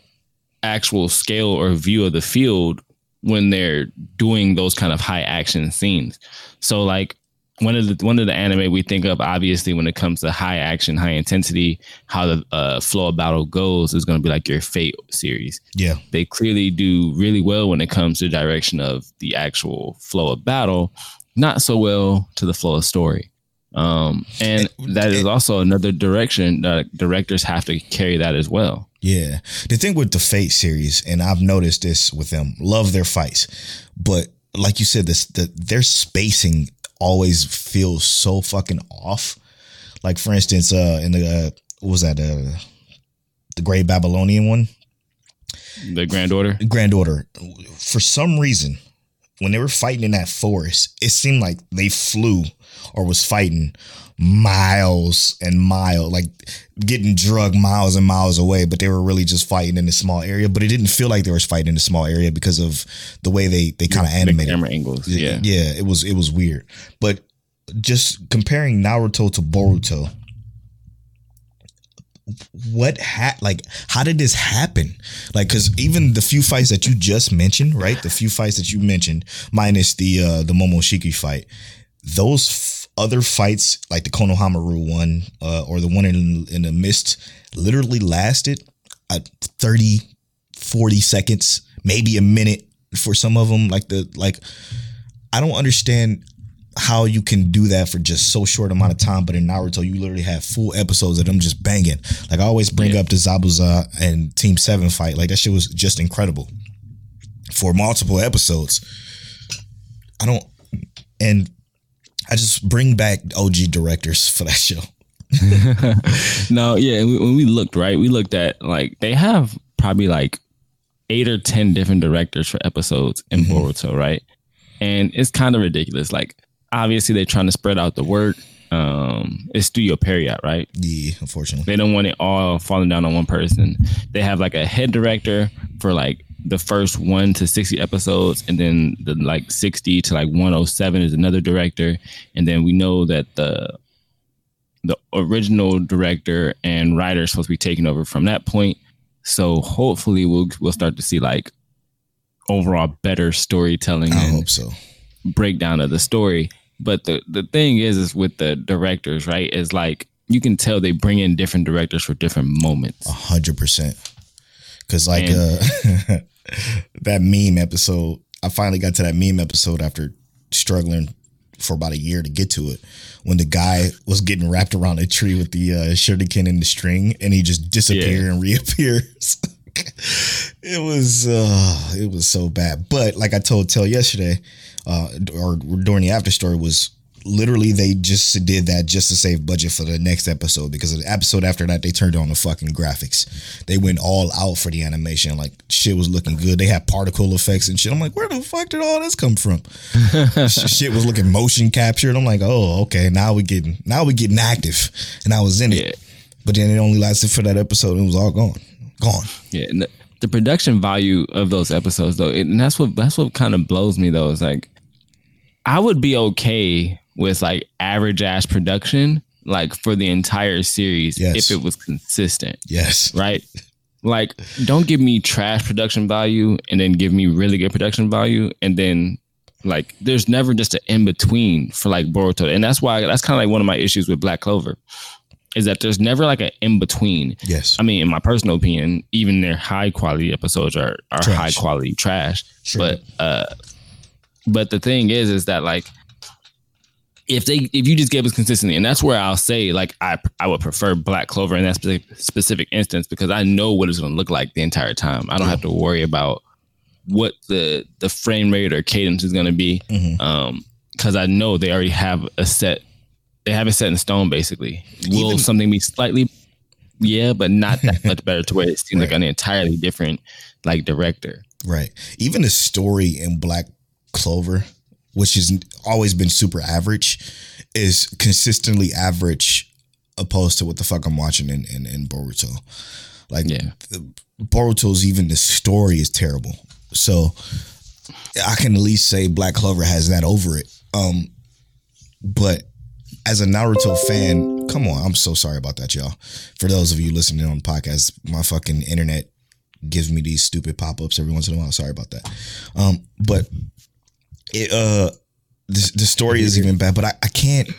actual scale or view of the field when they're doing those kind of high action scenes. So like one of the one of the anime we think of obviously when it comes to high action, high intensity, how the uh, flow of battle goes is going to be like your Fate series. Yeah. They clearly do really well when it comes to direction of the actual flow of battle, not so well to the flow of story. Um, and that is also another direction that directors have to carry that as well. Yeah. The thing with the Fate series, and I've noticed this with them, love their fights. But like you said, this the their spacing always feels so fucking off. Like for instance, uh in the uh, what was that uh the Great Babylonian one? The Grand Order. Grand Order. For some reason, when they were fighting in that forest, it seemed like they flew or was fighting miles and miles, like getting drugged miles and miles away, but they were really just fighting in a small area. But it didn't feel like they were fighting in a small area because of the way they they kind of animated. camera angles. Yeah. yeah, it was it was weird. But just comparing Naruto to Boruto, what ha like how did this happen? Like because even the few fights that you just mentioned, right? The few fights that you mentioned, minus the uh the Momoshiki fight, those other fights, like the Konohamaru one, uh, or the one in in the mist, literally lasted uh, 30, 40 seconds, maybe a minute for some of them. Like the like, I don't understand how you can do that for just so short amount of time. But in Naruto, you literally have full episodes of them just banging. Like I always bring Yeah. up the Zabuza and Team Seven fight. Like that shit was just incredible for multiple episodes. I don't, and I just bring back OG directors for that show. no, yeah. When we looked, right, we looked at like they have probably like eight or ten different directors for episodes in Mhm. Boruto, right? And it's kind of ridiculous. Like, obviously, they're trying to spread out the work. Um, it's Studio Pierrot, right? Yeah, unfortunately. They don't want it all falling down on one person. They have like a head director for like the first one to 60 episodes, and then the like 60 to like 107 is another director. And then we know that the the original director and writer is supposed to be taking over from that point. So hopefully we'll we'll start to see like overall better storytelling I hope so. breakdown of the story. But the the thing is, is with the directors, right? Is like you can tell they bring in different directors for different moments. A hundred percent. Cause like uh that meme episode, I finally got to that meme episode after struggling for about a year to get to it. When the guy was getting wrapped around a tree with the uh shuriken and the string and he just disappeared Yeah. and reappears. it was uh it was so bad. But like I told Tell yesterday, uh or during the after story was literally they just did that just to save budget for the next episode because the episode after that they turned on the fucking graphics. They went all out for the animation. Like shit was looking good. They had particle effects and shit. I'm like, where the fuck did all this come from? Shit was looking motion captured. I'm like, oh, okay, now we're getting now we're getting active. And I was in it. Yeah. But then it only lasted for that episode and it was all gone. Gone. Yeah, and the, the production value of those episodes, though, it, and that's what that's what kind of blows me, though. Is like, I would be okay with like average ass production, like for the entire series, Yes. if it was consistent, Yes. right? Like, don't give me trash production value and then give me really good production value, and then like, there's never just an in between for like Boruto, and that's why that's kind of like one of my issues with Black Clover, is that there's never like an in between. Yes. I mean, in my personal opinion, even their high quality episodes are are Trash. high quality trash. Sure. But uh, but the thing is, is that like if they if you just gave us consistently, and that's where I'll say like I I would prefer Black Clover in that specific specific instance because I know what it's going to look like the entire time. I don't have to worry about what the the frame rate or cadence is going to be Mhm. um because I know they already have a set. They have it set in stone, basically. Will Even- something be slightly yeah, but not that much better to where it seems like an entirely different like director. Right. Even the story in Black Clover, which has always been super average, is consistently average opposed to what the fuck I'm watching in, in, in Boruto. Like Yeah. Boruto's even the story is terrible. So I can at least say Black Clover has that over it. Um but as a Naruto fan, come on, I'm so sorry about that, y'all. For those of you listening on the podcast, my fucking internet gives me these stupid pop-ups every once in a while. Sorry about that. Um, but it uh the, the story is even bad, but I, I can't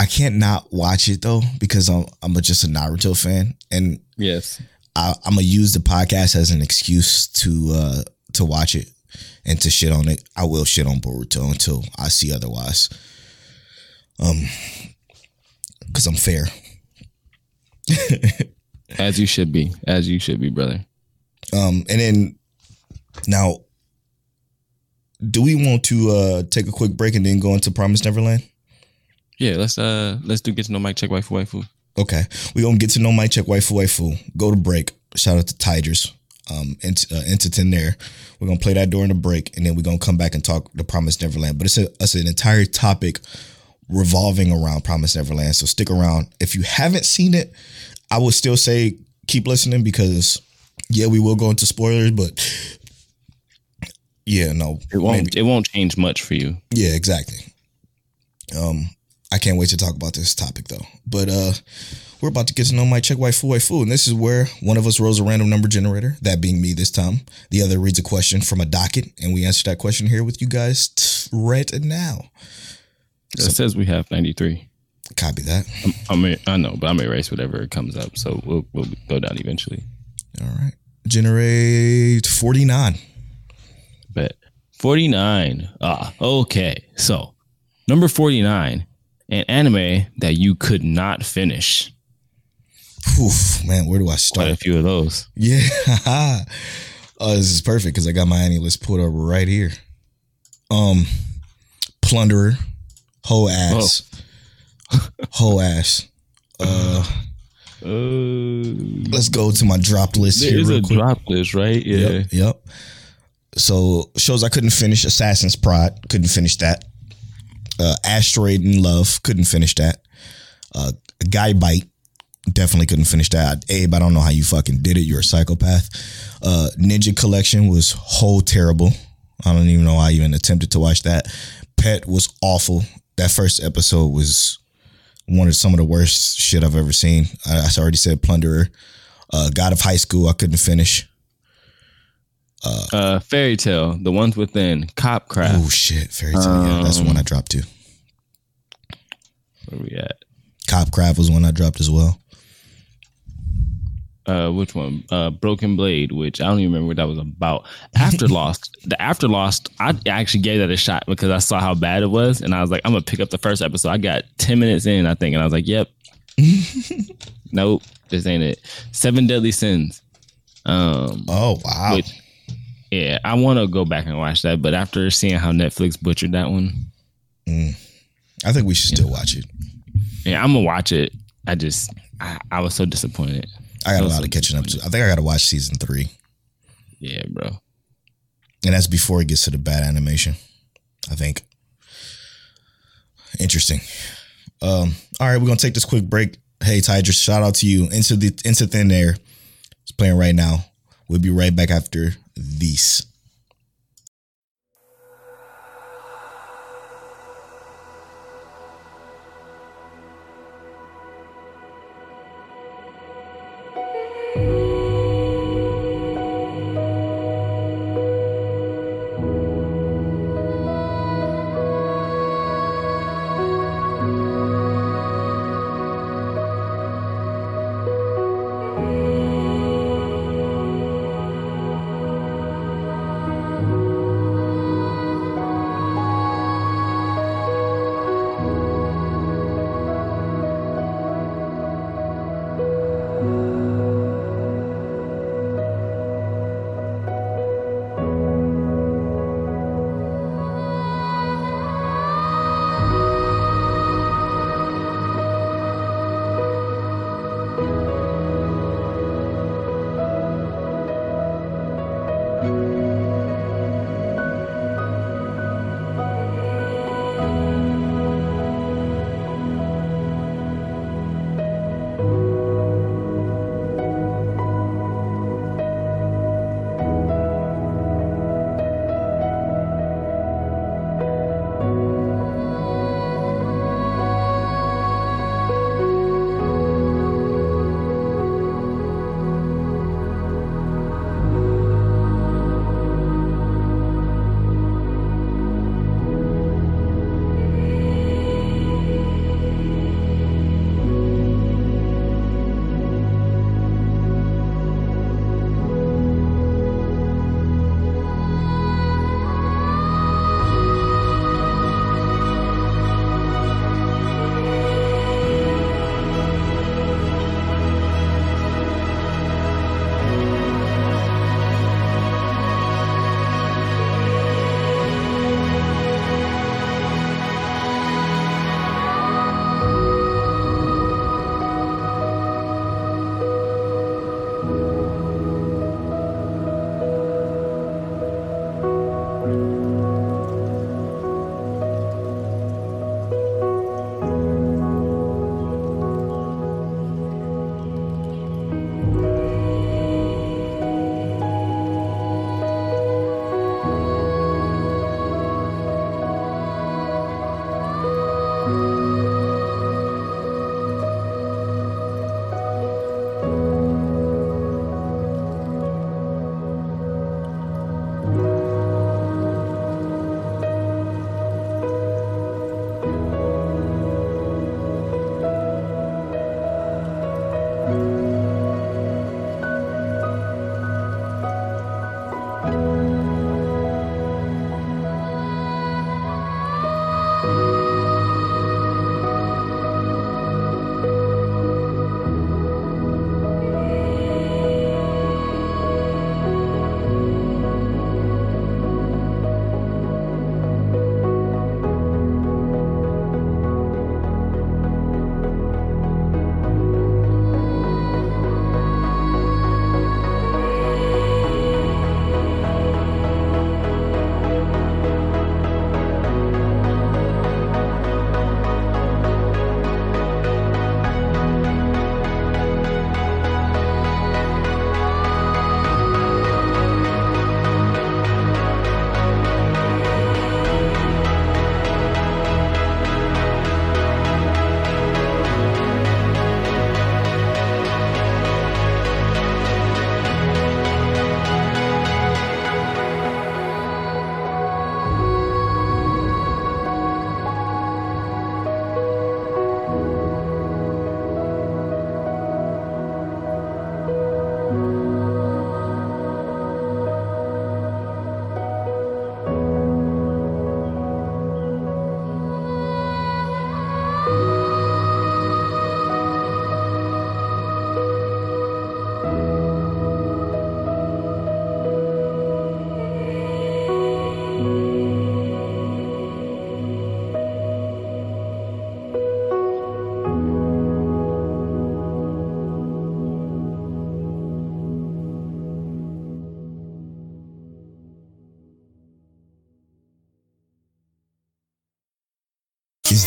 I can't not watch it though because I'm I'm a, just a Naruto fan and Yes. I, I'm gonna use the podcast as an excuse to uh to watch it and to shit on it. I will shit on Boruto until I see otherwise. Um, because I'm fair. As you should be. As you should be, brother. Um, and then now, do we want to uh take a quick break and then go into Promise Neverland? Yeah, let's uh let's do get to know Mic Check Waifu Waifu. Okay, we gonna get to know Mic Check Waifu Waifu. Go to break. Shout out to Tigers. Um, ent- uh, Entertain there. We're gonna play that during the break, and then we're gonna come back and talk the Promise Neverland. But it's a it's an entire topic revolving around Promise Neverland. So stick around. If you haven't seen it, I would still say keep listening because yeah, we will go into spoilers, but yeah, no, It won't maybe- it won't change much for you. yeah, exactly. Um, I can't wait to talk about this topic though. But uh, we're about to get to know Mic Check Waifu Waifu, and this is where one of us rolls a random number generator, that being me this time. The other reads a question from a docket, and we answer that question here with you guys t- right now. It says we have 93. Copy that. I mean, I know, but I'm erase whatever comes up, so we'll we'll go down eventually. All right. Generate 49. Bet 49. Ah, okay. So number 49, an anime that you could not finish. Oof, man, where do I start? Quite a few of those. Yeah. oh, this is perfect because I got my AniList pulled up right here. Um, Plunderer, whole ass. whole ass. Uh, Uh, let's go to my dropped list there here is real a quick. drop list, right? Yeah. Yep, yep. So shows I couldn't finish. Assassin's Pride couldn't finish that. Uh, Asteroid in Love couldn't finish that. Uh, Gibiate definitely couldn't finish that. Abe, I don't know how you fucking did it. You're a psychopath. Uh, Ninja Collection was whole terrible. I don't even know why I even attempted to watch that. Pet was awful. That first episode was one of some of the worst shit I've ever seen. I, I already said Plunderer. Uh, God of High School, I couldn't finish. Uh, Fairy Tale, The Ones Within, Cop Craft. Oh shit, fairy tale. yeah, that's the one I dropped too. Where we at? Cop Craft was one I dropped as well. Uh, which one? Uh, Broken Blade, which I don't even remember what that was about. After Lost, the After Lost, I actually gave that a shot because I saw how bad it was, and I was like, I'm gonna pick up the first episode. I got ten minutes in, I think, and I was like, Yep, nope, this ain't it. Seven Deadly Sins. Um, Oh wow. which, yeah, I want to go back and watch that, but after seeing how Netflix butchered that one, I think we should still watch it. yeah, I'm gonna watch it. I just, I, I was so disappointed. I got a lot are of catching up to. I think I got to watch season three, Yeah, bro. and that's before it gets to the bad animation. I think. Interesting. Um. All right, we're gonna take this quick break. Hey, Tidris, shout out to you. Into the into thin air. It's playing right now. We'll be right back after these.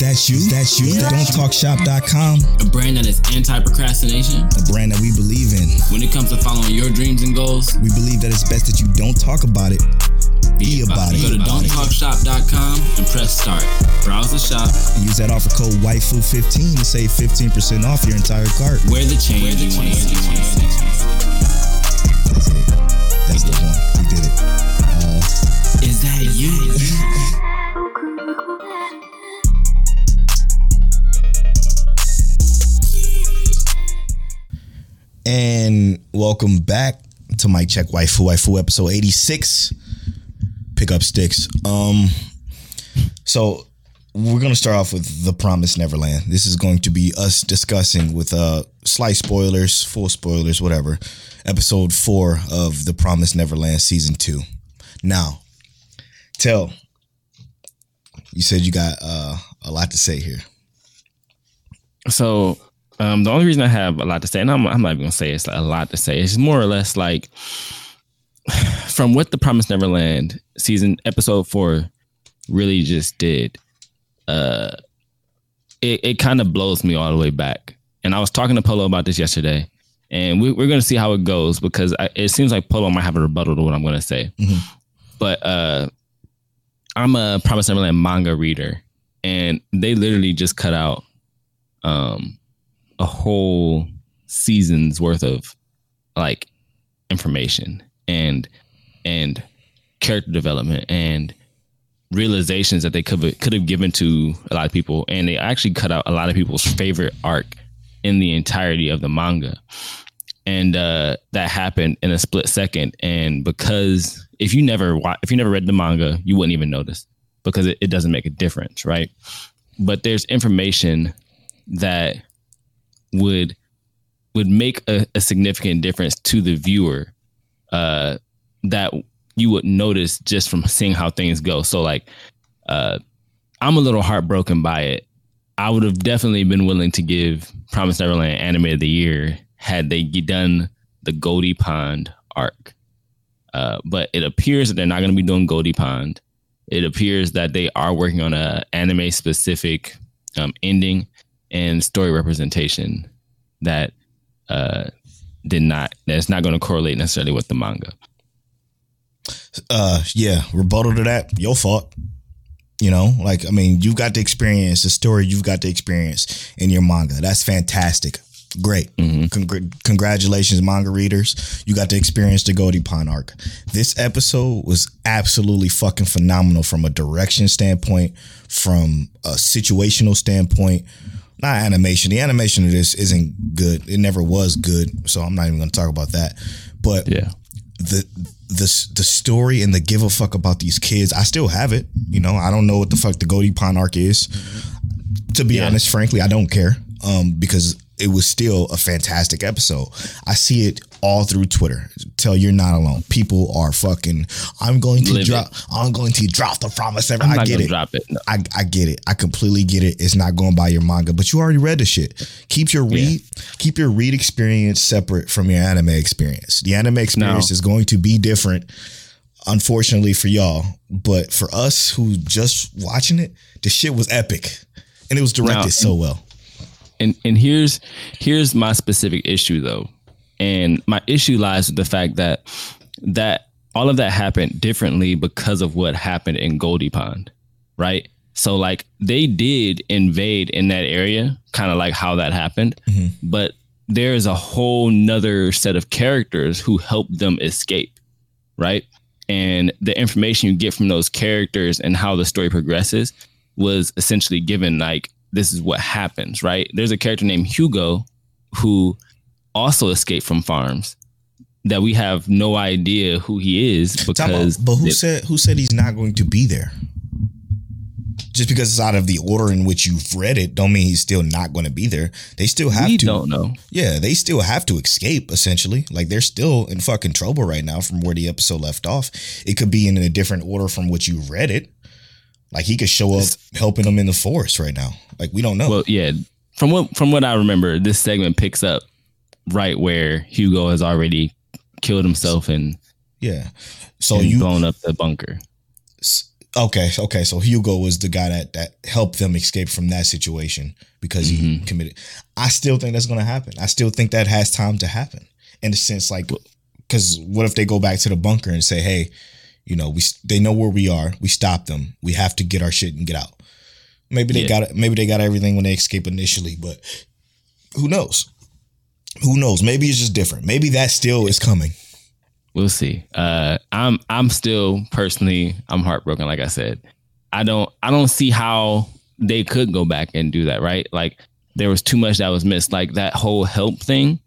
That you? Is that you? Don'tTalkShop.com, A brand that is anti procrastination. a brand that we believe in. When it comes to following your dreams and goals, We believe that it's best that you don't talk about it. Be about it. Go to don'ttalkshop.com and press start. Browse the shop. And use that offer code WIFU15 to save 15% off your entire cart. Wear the change you want to see. That's it. That's the one. We did it. Uh, Is that you? and welcome back to Mic Check Waifu Waifu episode 86 pick up sticks. Um so we're gonna start off with the promised neverland. This is going to be us discussing with uh slight spoilers full spoilers whatever episode four of the promised neverland season two. Now tell you said you got uh a lot to say here. So um, the only reason I have a lot to say, and I'm, I'm not even gonna say it's a lot to say, it's more or less like from what the Promise Neverland season episode four really just did. Uh, it it kind of blows me all the way back. And I was talking to Polo about this yesterday, and we, we're gonna see how it goes because I, it seems like Polo might have a rebuttal to what I'm gonna say. Mhm. But uh, I'm a Promise Neverland manga reader, and they literally just cut out um a whole season's worth of like information and and character development and realizations that they could have, could have given to a lot of people. And they actually cut out a lot of people's favorite arc in the entirety of the manga. And uh that happened in a split second. And because if you never if you never read the manga you wouldn't even notice because it, it doesn't make a difference right? But there's information that would would make a, a significant difference to the viewer uh, that you would notice just from seeing how things go. So like uh, I'm a little heartbroken by it. I would have definitely been willing to give Promise Neverland Anime of the Year had they done the Goldie Pond arc. Uh, but it appears that they're not going to be doing Goldie Pond. It appears that they are working on a anime specific um, ending and story representation that uh, did not that's not going to correlate necessarily with the manga. uh yeah rebuttal to that your fault. You know like i mean you've got the experience the story you've got the experience in your manga. That's fantastic. Great. Congr- congratulations manga readers. You got to experience the Goldie Pond arc. This episode was absolutely fucking phenomenal from a direction standpoint from a situational standpoint not animation the animation of this isn't good it never was good so i'm not even going to talk about that but Yeah, the the the story and the give a fuck about these kids. I still have it. You know, I don't know what the fuck the Goldie Pond arc is. To be Yeah. honest, frankly, I don't care. Um, because it was still a fantastic episode. I see it all through Twitter. Tell you're not alone. People are fucking. I'm going to Live it. drop. I'm going to drop the promise. Ever. I get it. drop it. No. I, I get it. I completely get it. It's not going by your manga, but you already read the shit. Keep your read, keep your read experience separate from your anime experience. The anime experience No. is going to be different, unfortunately for y'all. But for us who just watching it, the shit was epic, and it was directed Now- so well. And and here's here's my specific issue though. And my issue lies with the fact that that all of that happened differently because of what happened in goldie pond right? So like they did invade in that area kind of like how that happened. Mm-hmm. But there's a whole nother set of characters who help them escape right? And the information you get from those characters and how the story progresses was essentially given like this is what happens right there's a character named hugo who also escaped from farms that we have no idea who he is because but who it- said who said he's not going to be there? Just because it's out of the order in which you've read it, don't mean he's still not going to be there. They still have we to. don't know Yeah, they still have to escape essentially. Like they're still in fucking trouble right now from where the episode left off. It could be in a different order from what you read it. Like he could show up helping them in the forest right now. Like we don't know. well yeah from what from what i remember this segment picks up right where hugo has already killed himself and, yeah. So and you blown up the bunker Okay, okay. So Hugo was the guy that that helped them escape from that situation because he Mhm. committed. I still think that's going to happen. I still think that has time to happen in the sense like because what if they go back to the bunker and say, hey, you know, we they know where we are. We stop them. We have to get our shit and get out. Maybe they Yeah. got it. Maybe they got everything when they escape initially, but who knows? Who knows? Maybe it's just different. Maybe that still is coming. We'll see. Uh, I'm I'm still personally I'm heartbroken. Like I said, I don't I don't see how they could go back and do that. Right? Like there was too much that was missed. Like that whole help thing.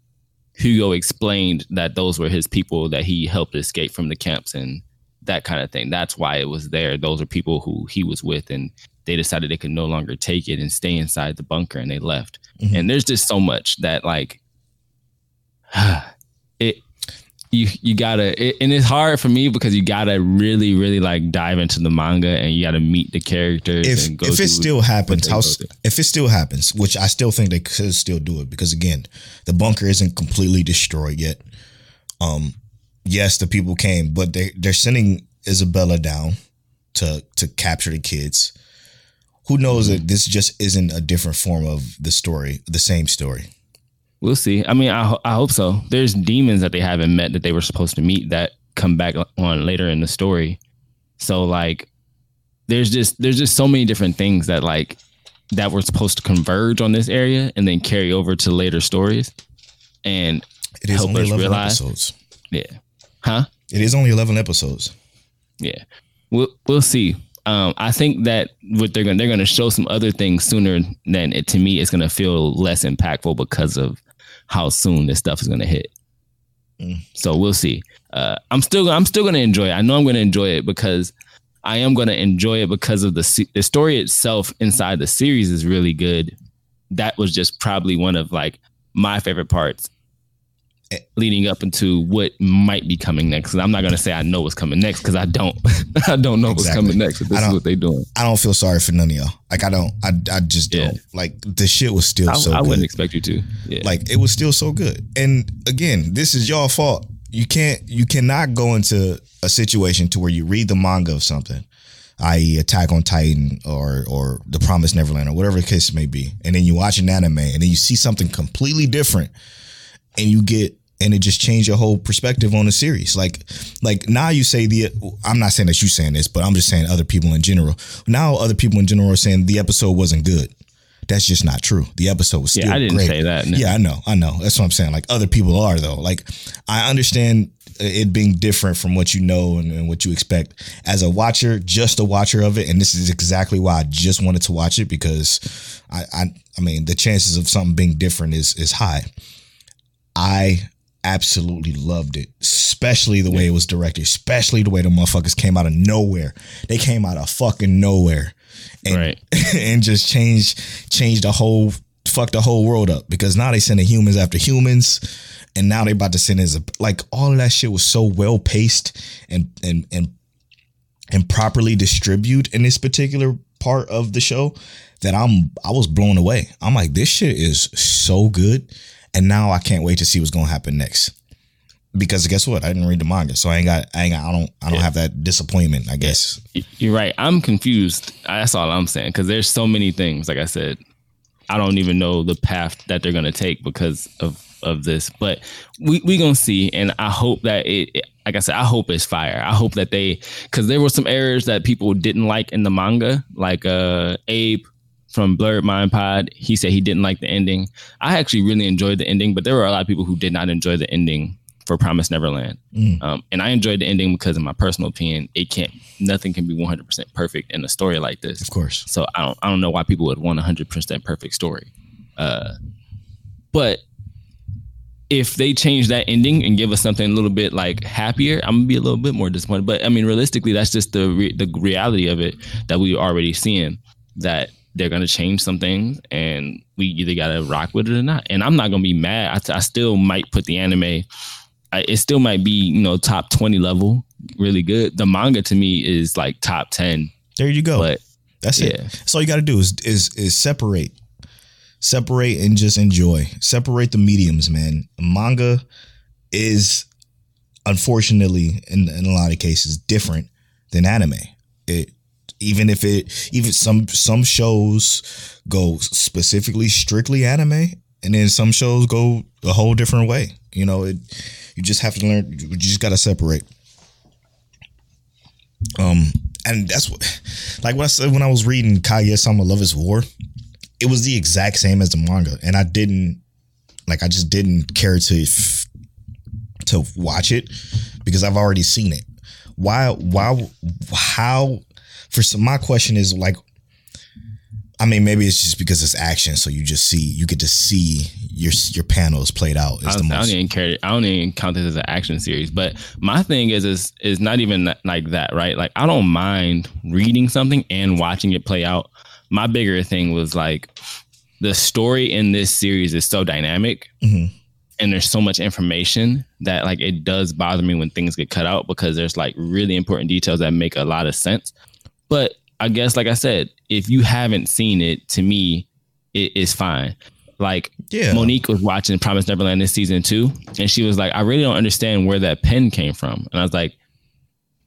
Hugo explained that those were his people that he helped escape from the camps and that kind of thing. That's why it was there. Those are people who he was with, and they decided they could no longer take it and stay inside the bunker, and they left. Mhm. And there's just so much that like it you you gotta it, and it's hard for me because you gotta really really like dive into the manga and you gotta meet the characters if and go if it still happens, how go s- through. if it still happens, which I still think they could still do it because again, the bunker isn't completely destroyed yet. Um, yes, the people came, but they they're sending Isabella down to to capture the kids. Who knows that this just isn't a different form of the story, the same story. We'll see. I mean, I ho- I hope so. There's demons that they haven't met that they were supposed to meet that come back on later in the story. So like, there's just there's just so many different things that like that were supposed to converge on this area and then carry over to later stories. And It is Help only us realize- episodes. yeah, huh? It is only eleven episodes. Yeah, we'll we'll see. Um, I think that what they're gonna they're gonna show some other things sooner than it. To me, it's gonna feel less impactful because of how soon this stuff is gonna hit. Mm. So we'll see. Uh, I'm still I'm still gonna enjoy it. I know I'm gonna enjoy it because I am gonna enjoy it because of the the story itself inside the series is really good. That was just probably one of like my favorite parts. Leading up into what might be coming next. 'Cause I'm not gonna say I know what's coming next because I don't. I don't know what's coming next. But this is what they're doing. I don't feel sorry for none of y'all. Like I don't. I I just Yeah. don't. Like the shit was still I, so I good. wouldn't expect you to. Yeah. Like it was still so good. And again, this is y'all fault. You can't you cannot go into a situation to where you read the manga of something, i.e. Attack on Titan or or The Promised Neverland or whatever the case may be, and then you watch an anime and then you see something completely different and you get and it just changed your whole perspective on the series. Like, like now you say the. I'm not saying that you saying this, but I'm just saying other people in general. Now other people in general are saying the episode wasn't good. That's just not true. The episode was still yeah, I didn't great. say that. no. Yeah, I know, I know. That's what I'm saying. Like other people are though. Like I understand it being different from what you know and, and what you expect as a watcher, just a watcher of it. And this is exactly why I just wanted to watch it because I, I, I mean, the chances of something being different is is high. I absolutely loved it, especially the way it was directed, especially the way the motherfuckers came out of nowhere. They came out of fucking nowhere, and Right. and just changed changed the whole fuck the whole world up because now they sending humans after humans, and now they about to send as a like all of that shit was so well paced and and and and properly distribute in this particular part of the show that I'm I was blown away. I'm like this shit is so good and now I can't wait to see what's going to happen next. Because guess what? I didn't read the manga, so I ain't got I ain't got I don't I don't have that disappointment, I guess. You're right. I'm confused. That's all I'm saying because there's so many things. Like I said, I don't even know the path that they're gonna take because of of this. But we we gonna see, and I hope that it. it- like I said, I hope it's fire. I hope that they because there were some errors that people didn't like in the manga, like uh Abe from Blurred Mind Pod. He said he didn't like the ending. I actually really enjoyed the ending, but there were a lot of people who did not enjoy the ending for Promise Neverland. Mm. Um, and I enjoyed the ending because, in my personal opinion, it can't nothing can be 100 percent perfect in a story like this. Of course. So I don't I don't know why people would want a 100 percent perfect story. Uh, but if they change that ending and give us something a little bit like happier, I'm gonna be a little bit more disappointed. But I mean, realistically, that's just the re- the reality of it that we already seeing that they're gonna change some things, and we either gotta rock with it or not. And I'm not gonna be mad. I, I still might put the anime. I, it still might be you know top 20 level, really good. The manga to me is like top 10, There you go. but That's it. That's all you got to do is is is separate, separate, and just enjoy. Separate the mediums, man. Manga is unfortunately in in a lot of cases different than anime. It even if it even some some shows go specifically strictly anime and then some shows go a whole different way. You know it you just have to learn you just got to separate. Um and that's what like what i said when i was reading kaguya sama love is war it was the exact same as the manga and i didn't like i just didn't care to to watch it because i've already seen it. Why why how for some my question is like I mean maybe it's just because it's action so you just see you get to see your your panels played out is I the don't, I don't even care. I don't even count this as an action series. But my thing is, is is not even like that, right? Like I don't mind reading something and watching it play out. My bigger thing was like the story in this series is so dynamic, Mhm. and there's so much information that like it does bother me when things get cut out because there's like really important details that make a lot of sense. But I guess, like I said, if you haven't seen it, to me, it is fine. Like Yeah. Monique was watching Promise Neverland this season too, and she was like, "I really don't understand where that pen came from." And I was like,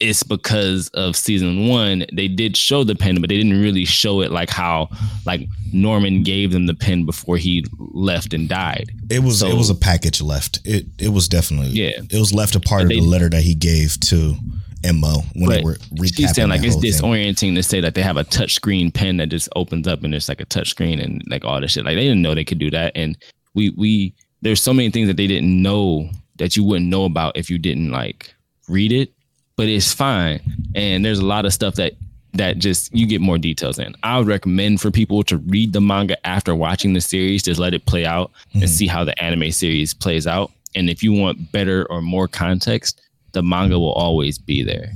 "It's because of season one. They did show the pen, but they didn't really show it like how like Norman gave them the pen before he left and died." it was it was a package left it it was definitely Yeah. it was left a part of But the letter that he gave to Mo when they were recapping She's saying like it's whole thing. disorienting to say that they have a touch screen pen that just opens up and it's like a touch screen and like all this shit. Like they didn't know they could do that. And we we there's so many things that they didn't know that you wouldn't know about if you didn't like read it. But it's fine. And there's a lot of stuff that that just you get more details in. I would recommend for people to read the manga after watching the series, just let it play out and hmm. see how the anime series plays out. And if you want better or more context, the manga will always be there.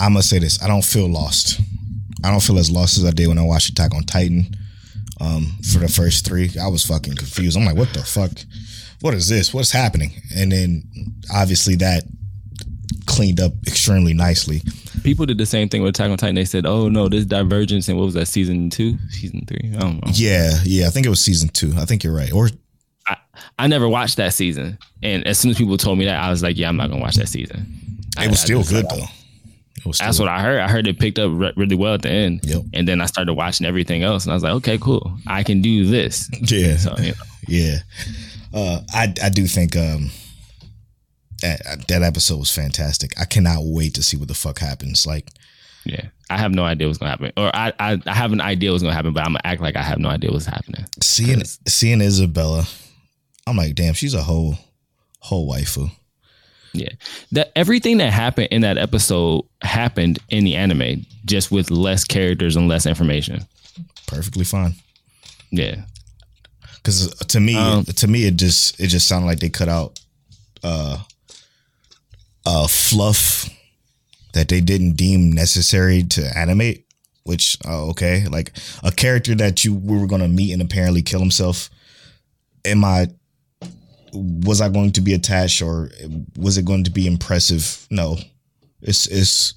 I'm gonna say this. I don't feel lost. I don't feel as lost as I did when I watched Attack on Titan. Um, for the first three, I was fucking confused. I'm like, what the fuck? What is this? What's happening? And then obviously that cleaned up extremely nicely. people did the same thing with Attack on Titan. They said, "Oh no, this divergence." And what was that? Season two, season three? I don't know. Yeah, yeah. I think it was season two. I think you're right. Or I never watched that season, and as soon as people told me that, I was like, "Yeah, I'm not gonna watch that season." it was still good though. That's what I heard. I heard it picked up re- really well at the end, Yep. and then I started watching everything else, and I was like, "Okay, cool. I can do this." yeah. So you know, Yeah, uh, I I do think um, that, that episode was fantastic. I cannot wait to see what the fuck happens. Like, yeah, I have no idea what's gonna happen, or I I, I have an idea what's gonna happen, but I'm gonna act like I have no idea what's happening. seeing seeing Isabella, I'm like, damn, she's a whole whole waifu. Yeah. That everything that happened in that episode happened in the anime, just with less characters and less information. Perfectly fine. Yeah. Because to me, Um, to me, it just it just sounded like they cut out uh uh fluff that they didn't deem necessary to animate. Which uh, okay, like a character that you we were gonna meet and apparently kill himself. Am I was I going to be attached or was it going to be impressive? No, it's it's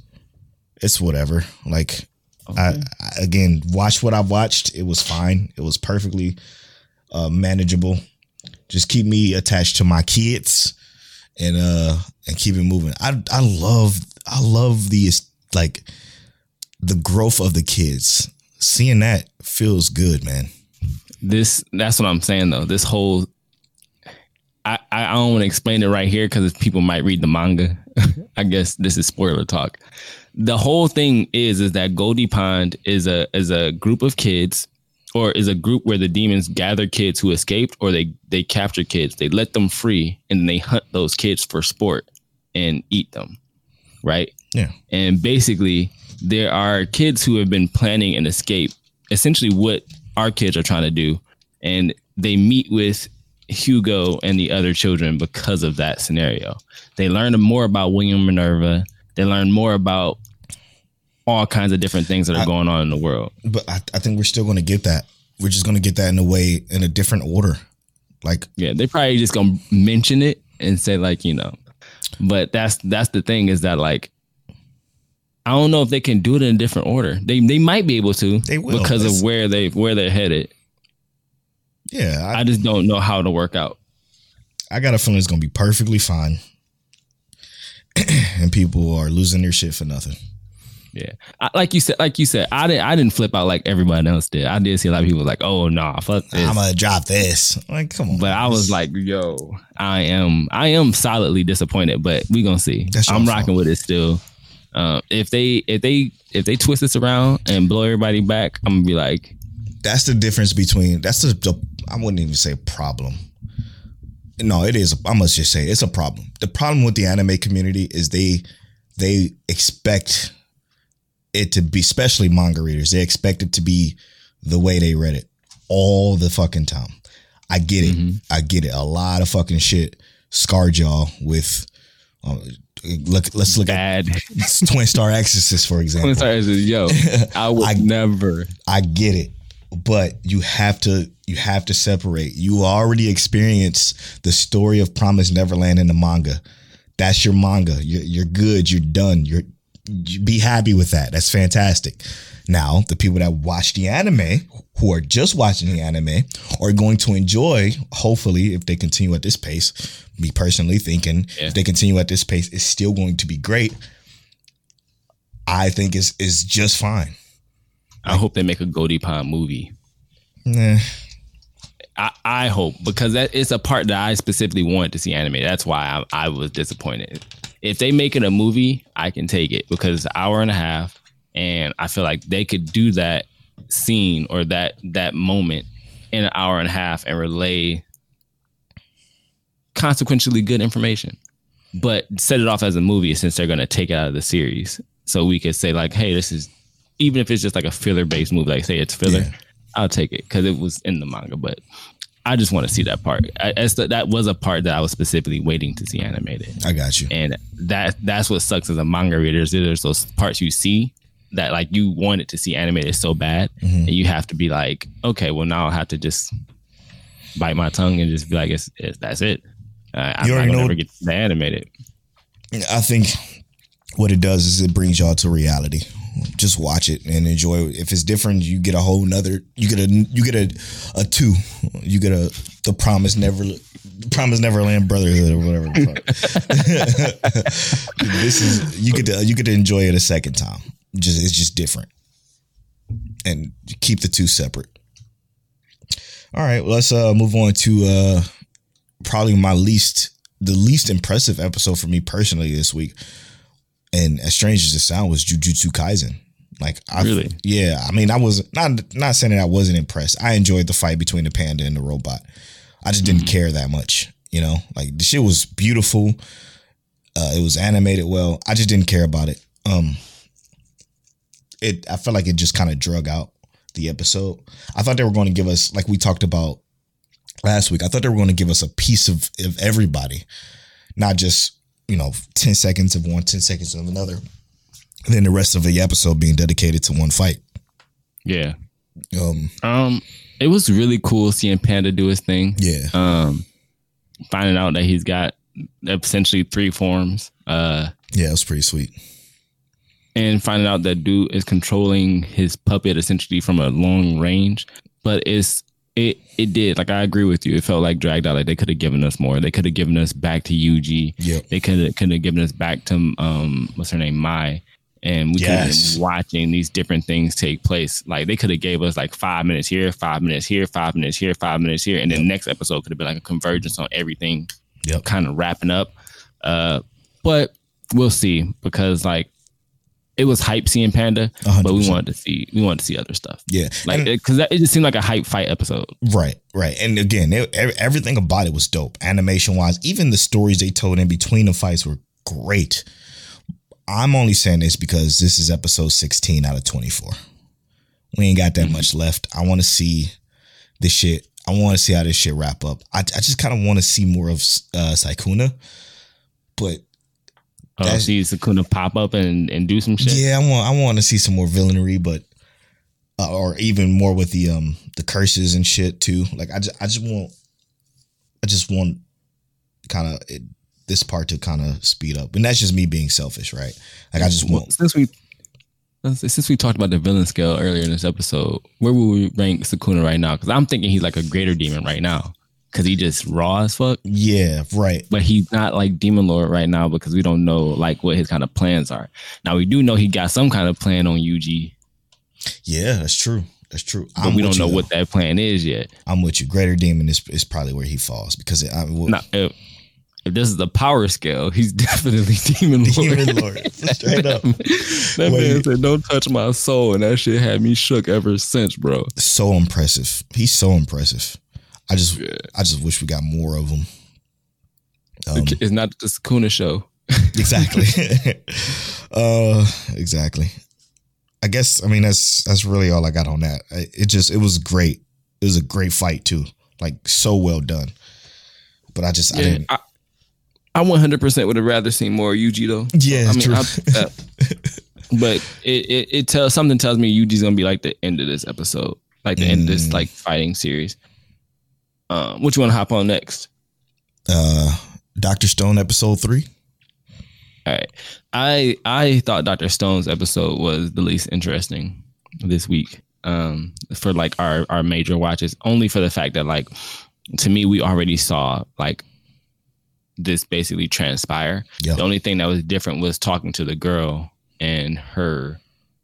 it's whatever. Like I, I again watch what I've watched. It was fine. It was perfectly uh, manageable. Just keep me attached to my kids and uh and keep it moving. I I love I love these like the growth of the kids. Seeing that feels good, man. This that's what I'm saying though. This whole I, I don't want to explain it right here because people might read the manga. I guess this is spoiler talk. The whole thing is is that Goldie Pond is a is a group of kids or is a group where the demons gather kids who escaped or they they capture kids. They let them free and they hunt those kids for sport and eat them. Right? Yeah. And basically, there are kids who have been planning an escape, essentially what our kids are trying to do. And they meet with Yugo and the other children because of that scenario. They learn more about William Minerva. They learn more about all kinds of different things that are I- going on in the world. But I, I think we're still gonna get that. We're just gonna get that in a way in a different order. Like Yeah, they probably just gonna mention it and say like you know, but that's that's the thing is that like I don't know if they can do it in a different order. They they might be able to They will. because of where they where they're headed. Yeah, I, I just don't know how to work out. I got a feeling it's gonna be perfectly fine, and people are losing their shit for nothing. Yeah, I, like you said, like you said, I didn't, I didn't flip out like everybody else did. I did see a lot of people like, "Oh nah, fuck this." I'm gonna drop this. Like, come on. but I was like, "Yo, I am, I am solidly disappointed." But we gonna see. That's I'm fault. rocking with it still. Um, if they, if they, if they twist this around and blow everybody back, I'm gonna be like, that's the difference between that's the, the I wouldn't even say problem. No, it is. I must just say it's a problem. The problem with the anime community is they they expect it to be, especially manga readers. They expect it to be the way they read it all the fucking time. I get it. I get it. A lot of fucking shit scarred y'all with. Uh, look, let's look bad. at Twin Star Exorcist for example. Sorry, yo, I would I- never. I get it, but you have to you have to separate. You already experienced the story of Promise Neverland in the manga. That's your manga. You're you're good. You're done. You're you be happy with that. That's fantastic. Now, the people that watch the anime, who are just watching the anime, are going to enjoy, hopefully, if they continue at this pace. Me personally thinking, Yeah. if they continue at this pace, it's still going to be great. I think is is just fine. I hope they make a Goldie Pond movie. Nah. I, I hope because that is a part that I specifically wanted to see animated. That's why I, I was disappointed. If they make it a movie, I can take it because it's an hour and a half, and I feel like they could do that scene or that that moment in an hour and a half and relay consequentially good information. But set it off as a movie since they're gonna take it out of the series, so we could say like, hey, this is even if it's just like a filler based movie, like say it's filler, Yeah. I'll take it because it was in the manga. But I just want to see that part. I, as the, that was a part that I was specifically waiting to see animated, I got you. and that that's what sucks as a manga reader. is There's those parts you see that like you wanted to see animated so bad, Mm-hmm. and you have to be like, okay, well now I have to just bite my tongue and just be like, it's, it's that's it. Uh, I'm You not gonna know- ever get to animated. I think what it does is it brings y'all to reality. Just watch it and enjoy. it. If it's different, you get a whole nother. You get a you get a a two. You get a the promise never promise Neverland Brotherhood or whatever. this is you get to you get to enjoy it a second time. Just it's just different, and keep the two separate. All right, well, let's uh move on to uh probably my least the least impressive episode for me personally this week. And as strange as it sounds, was Jujutsu Kaisen. Like, I Really? yeah. I mean, I was not not saying that I wasn't impressed. I enjoyed the fight between the panda and the robot. I just didn't care that much. You know, like the shit was beautiful. Uh, it was animated well. I just didn't care about it. Um, it I felt like it just kind of drug out the episode. I thought they were going to give us, like we talked about last week. I thought they were going to give us a piece of, of everybody, not just you know ten seconds of one, 10 seconds of another, and then the rest of the episode being dedicated to one fight. Yeah. Um, Um, it was really cool seeing Panda do his thing. yeah, Um, finding out that he's got essentially three forms. Uh, yeah, it was pretty sweet. and finding out that dude is controlling his puppet essentially from a long range. But it's it it did like I agree with you. It felt like dragged out. Like they could have given us more. They could have given us back to Yuji. Yeah. They could have could have given us back to um what's her name Mai. And we could have been watching these different things take place. Like they could have gave us like five minutes here, five minutes here, five minutes here, five minutes here, and then the next episode could have been like a convergence on everything Yep. kind of wrapping up. Uh, but we'll see because like it was hype seeing Panda, A hundred but we wanted to see we wanted to see other stuff. Yeah, Like because it, just seemed like a hype fight episode. Right, right. And again, it, everything about it was dope, animation wise. Even the stories they told in between the fights were great. I'm only saying this because this is episode 16 out of 24. We ain't got that much left. I want to see this shit. I want to see how this shit wrap up. I, I just kind of want to see more of uh, Sukuna, but Oh, That's- see Sukuna pop up and, and do some shit. yeah, I want I want to see some more villainy, but uh, or even more with the um the curses and shit too. Like I just I just want I just want kind of this part to kind of speed up, and that's just me being selfish, right? Like I just want since we since we talked about the villain scale earlier in this episode, where would we rank Sukuna right now? Because I'm thinking he's like a greater demon right now. Because he just raw as fuck. Yeah, right. But he's not like Demon Lord right now because we don't know like what his kind of plans are. Now we do know he got some kind of plan on Yuji, Yeah, that's true. That's true. but I'm we don't know you, what that plan is yet. I'm with you. Greater Demon is, is probably where he falls because it, I, well, Now, if, if this is the power scale, he's definitely Demon Lord. Demon Lord, straight up. that Wait. man said, "Don't touch my soul," and that shit had me shook ever since, bro. So impressive. He's so impressive. I just I just wish we got more of them. Um, it's not the Sukuna show. exactly. uh, exactly. I guess I mean that's that's really all I got on that. It just it was great. It was a great fight too. Like so well done. But I just I Yeah, didn't. I, I 100% would have rather seen more Yuji though. Yeah, I mean, true. I- uh, but it, it it tells something tells me Yuji's gonna be like the end of this episode, like the end of this Mm. like fighting series. Um, what you want to hop on next? uh, Doctor Stone episode three. All right, I I thought Doctor Stone's episode was the least interesting this week. Um, for like our our major watches, only for the fact that like to me we already saw like this basically transpire. The only thing that was different was talking to the girl and her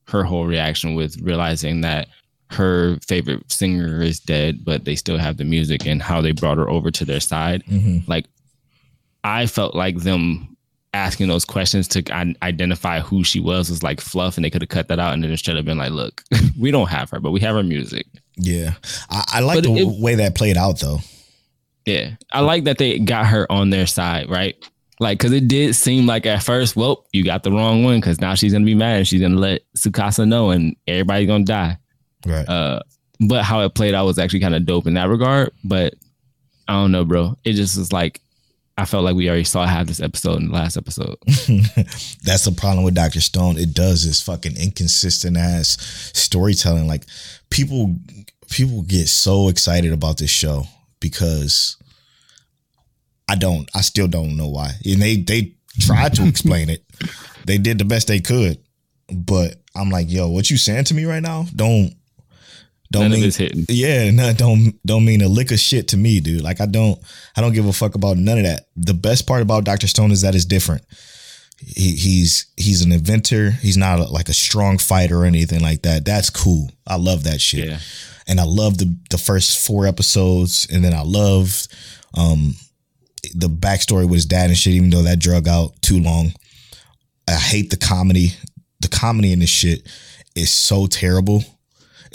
her whole reaction with realizing that her favorite singer is dead, but they still have the music and how they brought her over to their side. Mm-hmm. Like I felt like them asking those questions to identify who she was was like fluff and they could have cut that out and then instead have been like, look, we don't have her, but we have her music. Yeah, I, I like But the it- way that played out though. Yeah. I like that they got her on their side, right? Like, cause it did seem like at first, well, you got the wrong one because now she's gonna be mad and she's gonna let Tsukasa know and everybody's gonna die. Right. Uh, but how it played out was actually kind of dope in that regard. But I don't know, bro. It just was like, I felt like we already saw half this episode in the last episode. That's the problem with Doctor Stone. It does this fucking inconsistent ass storytelling. Like people, people get so excited about this show because I don't. I still don't know why. And they they tried to explain it. They did the best they could, but I'm like, yo, what you saying to me right now? Don't don't None mean it's hitting. yeah, no, don't don't mean a lick of shit to me, dude. Like I don't I don't give a fuck about none of that. The best part about Doctor Stone is that it's different. He, he's he's an inventor. He's not a, like a strong fighter or anything like that. That's cool. I love that shit. Yeah. And I love the the first four episodes, and then I loved um the backstory with his dad and shit. Even though that drug out too long, I hate the comedy. The comedy in this shit is so terrible.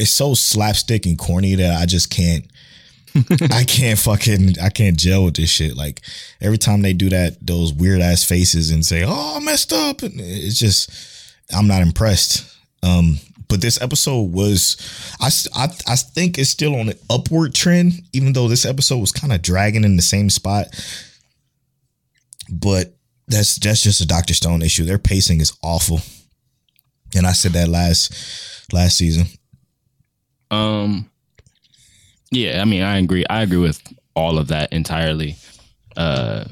It's so slapstick and corny that I just can't. I can't fucking I can't gel with this shit. Like every time they do that, those weird ass faces and say, "Oh, I messed up," and it's just I'm not impressed. Um, but this episode was, I, I I think it's still on an upward trend, even though this episode was kind of dragging in the same spot. But that's that's just a Doctor Stone issue. Their pacing is awful, and I said that last last season. Um, yeah, I mean, I agree. I agree with all of that entirely. Uh,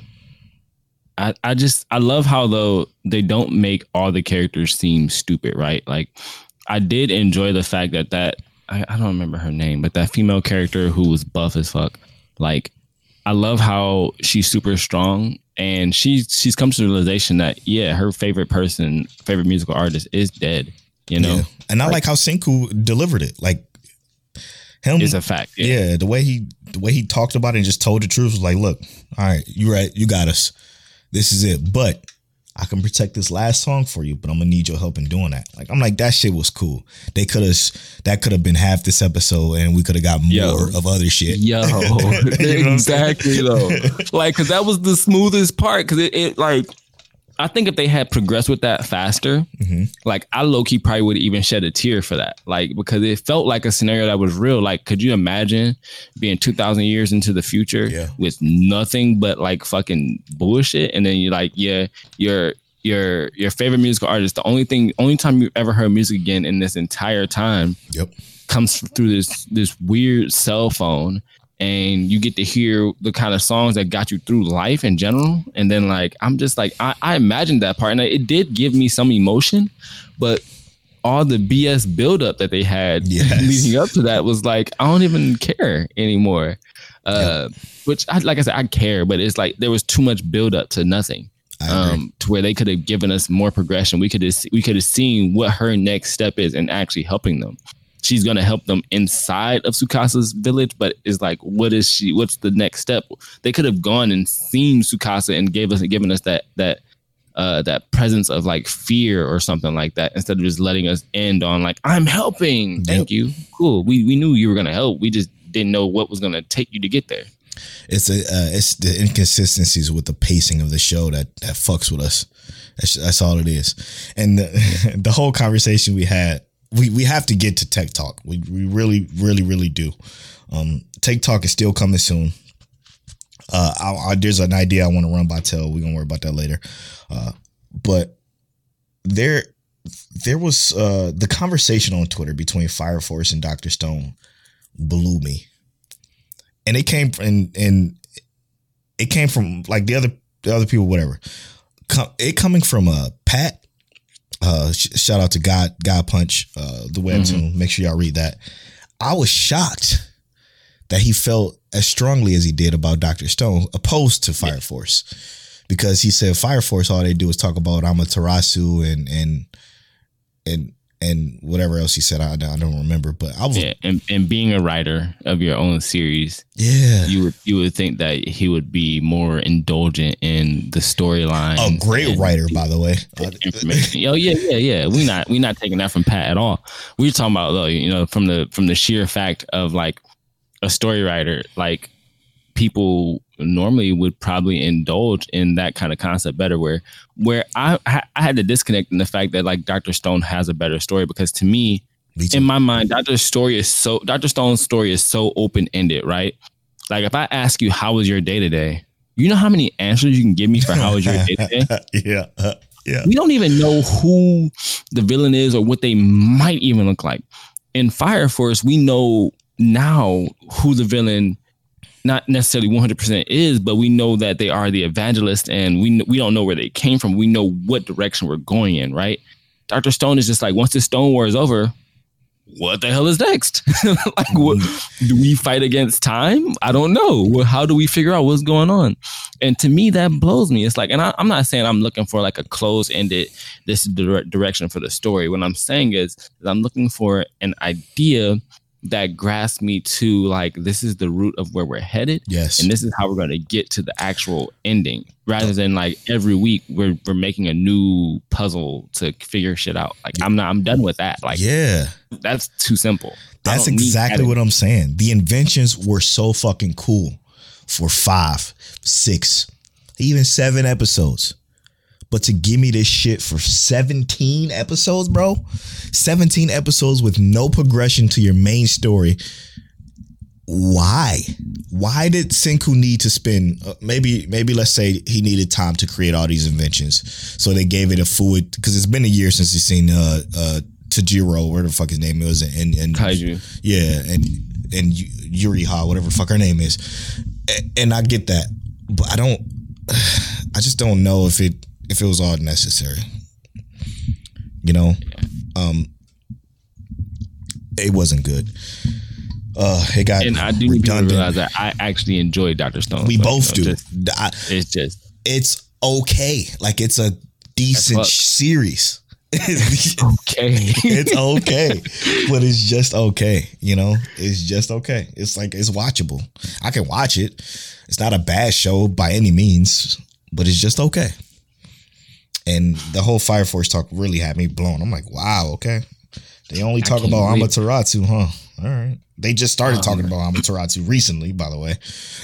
I I just I love how though they don't make all the characters seem stupid, right? Like, I did enjoy the fact that that I, I don't remember her name, but that female character who was buff as fuck, like. I love how she's super strong and she's she's come to the realization that yeah, her favorite person, favorite musical artist is dead. You know, Yeah. And I like, how Senku delivered it. Like him it's a fact. yeah. the way he the way he talked about it and just told the truth was like, look, all right, you right, you got us. This is it. But I can protect this last song for you, but I'm gonna need your help in doing that. Like I'm like, that shit was cool. They could have that could have been half this episode and we could have got more Yo. of other shit. Yo, You know what I'm saying? exactly though. Like, cause that was the smoothest part. Cause it, it like, I think if they had progressed with that faster, Mhm. like I low key probably would even shed a tear for that. Like, because it felt like a scenario that was real. Like, could you imagine being two thousand years into the future Yeah. with nothing but like fucking bullshit, and then you're like, yeah, your your your favorite musical artist, the only thing, only time you've ever heard music again in this entire time Yep. comes through this this weird cell phone and you get to hear the kind of songs that got you through life in general and then like i'm just like i, I imagined that part and it did give me some emotion but all the bs buildup that they had Yes. leading up to that was like i don't even care anymore Uh, which I, like I said, I care, but it's like there was too much buildup to nothing. Um, to where they could have given us more progression. We could have we could have seen what her next step is and actually helping them. She's gonna help them inside of Tsukasa's village, but it's like, what is she? What's the next step? They could have gone and seen Sukasa and gave us given us that that uh, that presence of like fear or something like that instead of just letting us end on like I'm helping. Thank you. Cool. We we knew you were gonna help. We just didn't know what was gonna take you to get there. It's a uh, it's the inconsistencies with the pacing of the show that that fucks with us. That's, that's all it is. And the, the whole conversation we had, we we have to get to tech talk. We we really really really do. Um, tech talk is still coming soon. Uh, I, I, there's an idea I want to run by Tell. We're gonna worry about that later. Uh, but there there was uh the conversation on Twitter between Fire Force and Dr. Stone blew me and it came and and it came from like the other the other people, whatever. it coming from uh Pat. Uh, sh- shout out to God God Punch, uh, the webtoon. Mm-hmm. Make sure y'all read that. I was shocked that he felt as strongly as he did about Doctor Stone, opposed to Fire yeah. Force, because he said Fire Force all they do is talk about Amaterasu and and and and whatever else he said, I, I don't remember. But I was yeah, and, and being a writer of your own series, yeah, you would you would think that he would be more indulgent in the storyline. A great writer, by the way. Information. oh yeah, yeah, yeah. We not we not taking that from Pat at all. We're talking about though, you know, from the from the sheer fact of like a story writer, like people normally would probably indulge in that kind of concept better where where I I had to disconnect in the fact that like Dr. Stone has a better story because to me, in my mind Dr. Story is so Dr. Stone's story is so open-ended, right? Like if I ask you how was your day today, you know how many answers you can give me for how was your day today? yeah. Yeah. We don't even know who the villain is or what they might even look like. In Fire Force, we know now who the villain not necessarily 100% is, but we know that they are the evangelist and we we don't know where they came from. We know what direction we're going in, right? Dr. Stone is just like, once the Stone War is over, what the hell is next? like, what, do we fight against time? I don't know. Well, How do we figure out what's going on? And to me, that blows me. It's like, and I, am not saying I'm looking for like a close ended, this direction for the story. What I'm saying is, is I'm looking for an idea that grasp me to like this is the root of where we're headed. Yes. And this is how we're gonna get to the actual ending. Rather than like every week we're we're making a new puzzle to figure shit out. Like I'm not I'm done with that. Like Yeah. That's too simple. That's exactly what I'm saying. The inventions were so fucking cool for five, six, even seven episodes. But to give me this shit for 17 episodes, bro, 17 episodes with no progression to your main story. Why? Why did Senku need to spend uh, maybe maybe let's say he needed time to create all these inventions. So they gave it a fluid because it's been a year since he's seen uh uh Tajiro, where the fuck his name is, and and Kaiju. Yeah, and and Yuriha, whatever the fuck her name is. And I get that, but I don't I just don't know if it if it was all necessary. You know, um, it wasn't good. Uh, it got and I do redundant. realize that I actually enjoy Doctor Stone. We so, both you know, do. Just, I, it's just it's okay. Like it's a decent series. It's okay. it's okay. but it's just okay. You know, it's just okay. It's like it's watchable. I can watch it. It's not a bad show by any means, but it's just okay. And the whole Fire Force talk really had me blown. I'm like, wow, okay. They only talk about. Amaterasu, huh? All right. They just started um, talking about Amaterasu recently, by the way.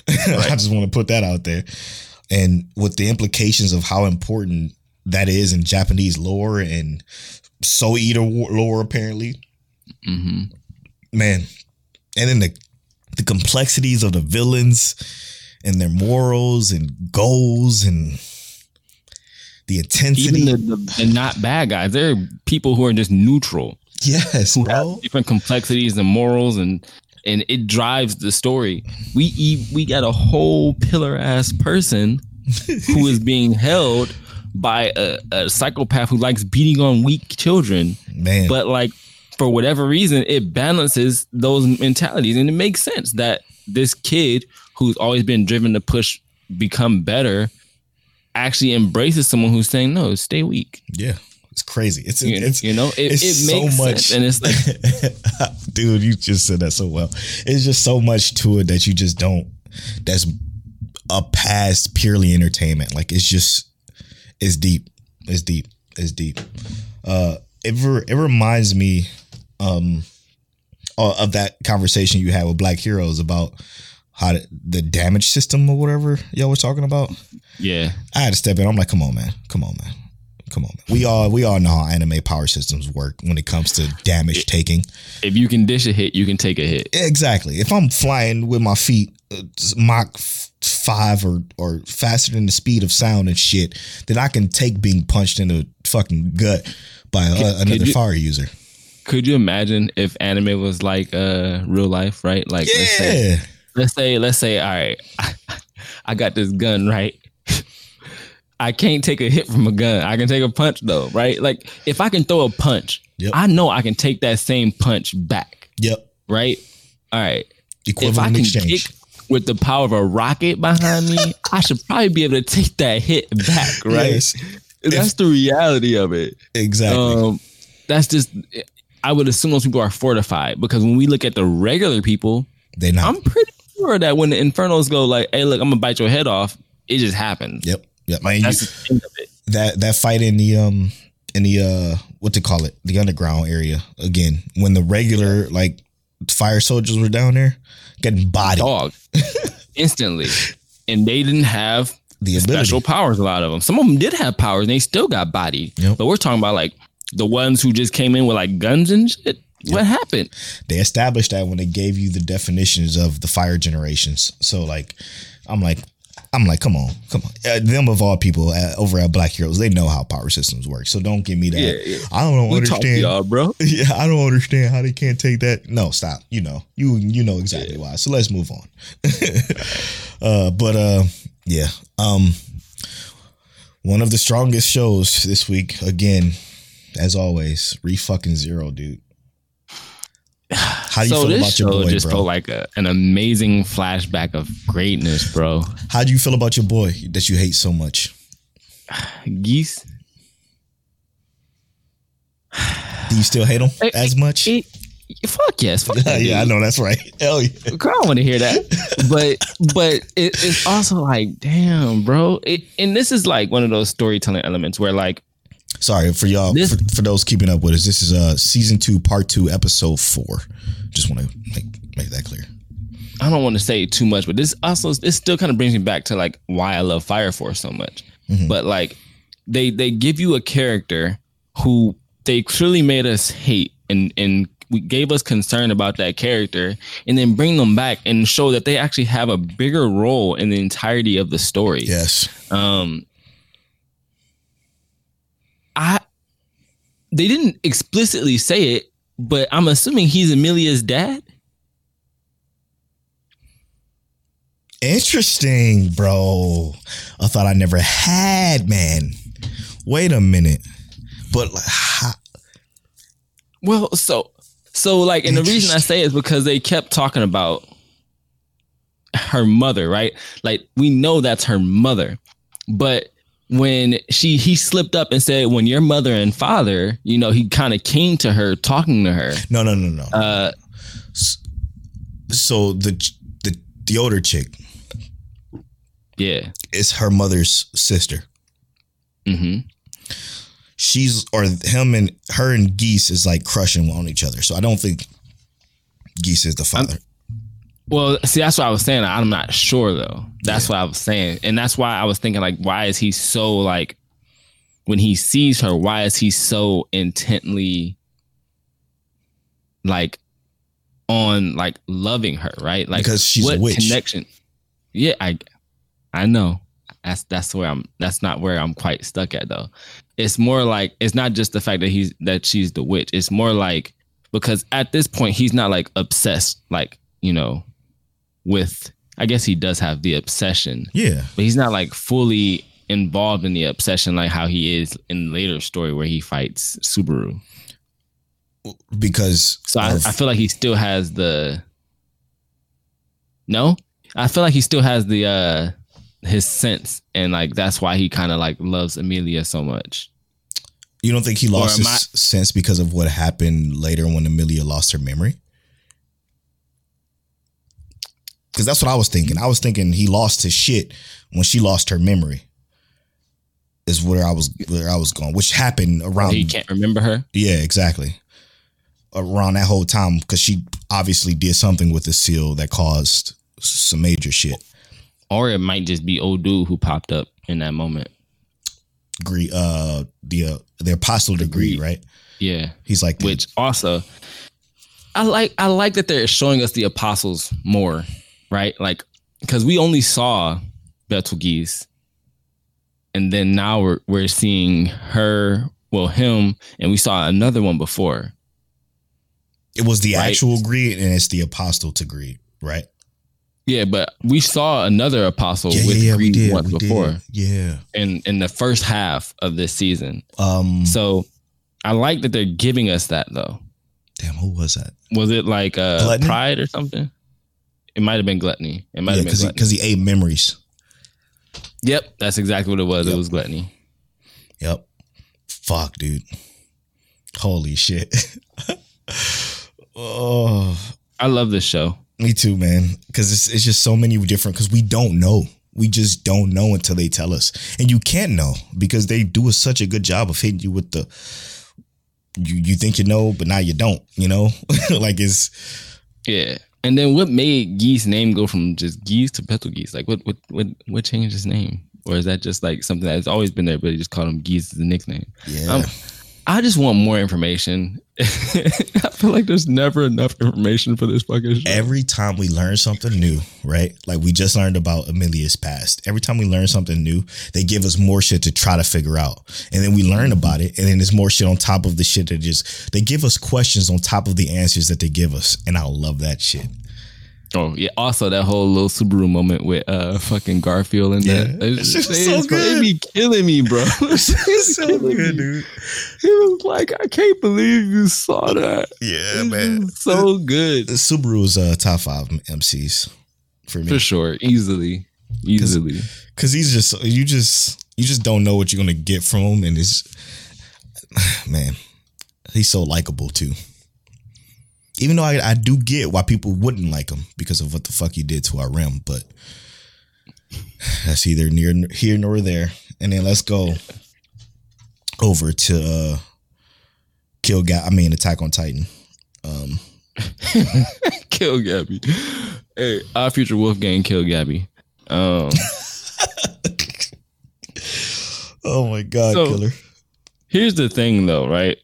Right. I just want to put that out there. And with the implications of how important that is in Japanese lore and Soul Eater lore, apparently. Mm-hmm. Man. And then the the complexities of the villains and their morals and goals and the intensity. Even the, the, the not bad guys. There are people who are just neutral. Yes, who bro. Have different complexities and morals and and it drives the story. We we got a whole pillar ass person who is being held by a, a, psychopath who likes beating on weak children. Man. But like for whatever reason, it balances those mentalities. And it makes sense that this kid who's always been driven to push become better actually embraces someone who's saying no, stay weak. Yeah. It's crazy. It's You, it's you know, it, it's it makes so much, sense, and it's like dude. You just said that so well. It's just so much to it that you just don't. That's a past purely entertainment. Like it's just, it's deep. It's deep. It's deep. Uh, it re- it reminds me, um, uh, of that conversation you had with Black Heroes about how the, the damage system or whatever y'all were talking about. yeah, I had to step in. I'm like, come on, man. Come on, man. Come on, man. We all we all know how anime power systems work when it comes to damage taking. if you can dish a hit, you can take a hit. Exactly. If I'm flying with my feet uh, Mach five or or faster than the speed of sound and shit, then I can take being punched in the fucking gut by uh, another you- fire user. Could you imagine if anime was like uh real life, right? Like let's say Yeah. Let's say let's say all right i got this gun right i can't take a hit from a gun i can take a punch though right like if i can throw a punch Yep. i know i can take that same punch back Yep. right all right if i can exchange. kick with the power of a rocket behind me i should probably be able to take that hit back right Yes. that's the reality of it Exactly. um, that's just i would assume those people are fortified because when we look at the regular people they not. I'm pretty sure that when the infernos go like, "Hey, look, I'm gonna bite your head off," it just happens. yep. Yep. Man, you, That's the thing of it. that that fight in the um in the uh what to call it the underground area again when the regular like fire soldiers were down there getting bodied Dog, instantly, and they didn't have the ability special powers. A lot of them. Some of them did have powers, and they still got bodied. Yep. But we're talking about like the ones who just came in with like guns and shit. What happened? they established that when they gave you the definitions of the fire generations. So like i'm like i'm like come on come on. Uh, them of all people at, over at black heroes they know how power systems work. So don't give me that. Yeah, yeah. i don't We understand. y'all, bro. yeah i don't understand how they can't take that. No stop. You know you you know exactly why. So let's move on. Uh but uh yeah um one of the strongest shows this week again as always re fucking zero dude how do you so feel this about your show boy just bro felt like a, an amazing flashback of greatness, bro. how do you feel about your boy that you hate so much Geese. do you still hate him Eh, as much It, fuck yes. Fuck that yeah i know that's right hell yeah Girl, I want to hear that. But but it, it's also like, damn, bro. It, and this is like one of those storytelling elements where like sorry for y'all This- for, for those keeping up with us this is uh season two part two episode four just want to make make that clear I don't want to say too much, but this also this still kind of brings me back to like why I love Fire Force so much. Mhm. But like they they give you a character who they clearly made us hate and and we gave us concern about that character and then bring them back and show that they actually have a bigger role in the entirety of the story. yes um i they didn't explicitly say it but i'm assuming he's amelia's dad Interesting, bro. I thought I never had, man. Wait a minute. But like, how, well so so like and the reason i say it is because they kept talking about her mother right like we know that's her mother but when she he slipped up and said when your mother and father you know he kind of came to her talking to her no, no, no, no. uh so the the the older chick yeah is her mother's sister. mm-hmm She's or him and her and Geese is like crushing on each other. So I don't think Geese is the father. Well, see, that's what I was saying. I'm not sure though. That's what I was saying, and that's why I was thinking like, why is he so like, when he sees her, why is he so intently, like, on like loving her, right? Like, Because she's a witch. connection? Yeah, I, I know. That's that's where I'm. That's not where I'm quite stuck at though. It's more like it's not just the fact that he's that she's the witch. It's more like because at this point he's not like obsessed, like you know, with. I guess he does have the obsession, yeah. but he's not like fully involved in the obsession like how he is in later story where he fights Subaru. Because So I, of- I feel like he still has the. No, I feel like he still has the uh his sense, and like that's why he kind of like loves Amelia so much. You don't think he lost his I- sense because of what happened later when Amelia lost her memory? Because that's what I was thinking. I was thinking he lost his shit when she lost her memory. Is where I was where I was going, which happened around. he can't remember her. Yeah, exactly. Around that whole time, because she obviously did something with the seal that caused some major shit. Or it might just be old dude who popped up in that moment. Agree. Uh, the uh, the apostle degree, right? Yeah. He's like, Which also I like I like that they're showing us the apostles more, right? Like because we only saw Betelgeuse. And then now we're we're seeing her, well, him, and we saw another one before. it was the Right. actual greed and it's the apostle to greed, right? Yeah, but we saw another apostle Yeah, with yeah, yeah, greed once before did. Yeah. in in the first half of this season. Um. So I like that they're giving us that though. damn, who was that? Was it like uh Gluttony? pride or something? It might have been gluttony. It might Yeah, have been because he, he ate memories. Yep, that's exactly what it was. Yep. It was gluttony. Yep. Fuck, dude. Holy shit. oh, I love this show. me too, man. Because it's it's just so many different. Because we don't know. We just don't know until they tell us, and you can't know because they do such a good job of hitting you with the. You you think you know, but now you don't. You know, like it's Yeah. And then what made Gee's name go from just Geese to Betelgeuse? Like what what what what changed his name? Or is that just like something that's always been there, but he just called him Geese as a nickname? yeah. Um, I just want more information. I feel like there's never enough information for this fucking show. every time we learn something new, right? Like we just learned about Amelia's past. Every time we learn something new, they give us more shit to try to figure out. And then we learn about it. And then there's more shit on top of the shit that just, they give us questions on top of the answers that they give us. And I love that shit. Oh yeah. Also, that whole little Subaru moment with uh fucking Garfield in Yeah. that. That shit was so It good. be killing me, bro. It's so good, dude. He was like, I can't believe you saw that. Yeah, It man. so good. The Subaru is uh, top five MCs for me. For sure. Easily. Easily. Cause he's just you just you just don't know what you're gonna get from him, and it's man, he's so likable too. Even though I, I do get why people wouldn't like him because of what the fuck he did to our Rem, but that's either near here nor there. And then let's go over to uh Kill Guy. I mean, Attack on Titan. Um, Kill Gabby. Hey, our future Wolfgang kill Gabby. Um oh my god, So- killer! here's the thing though, right?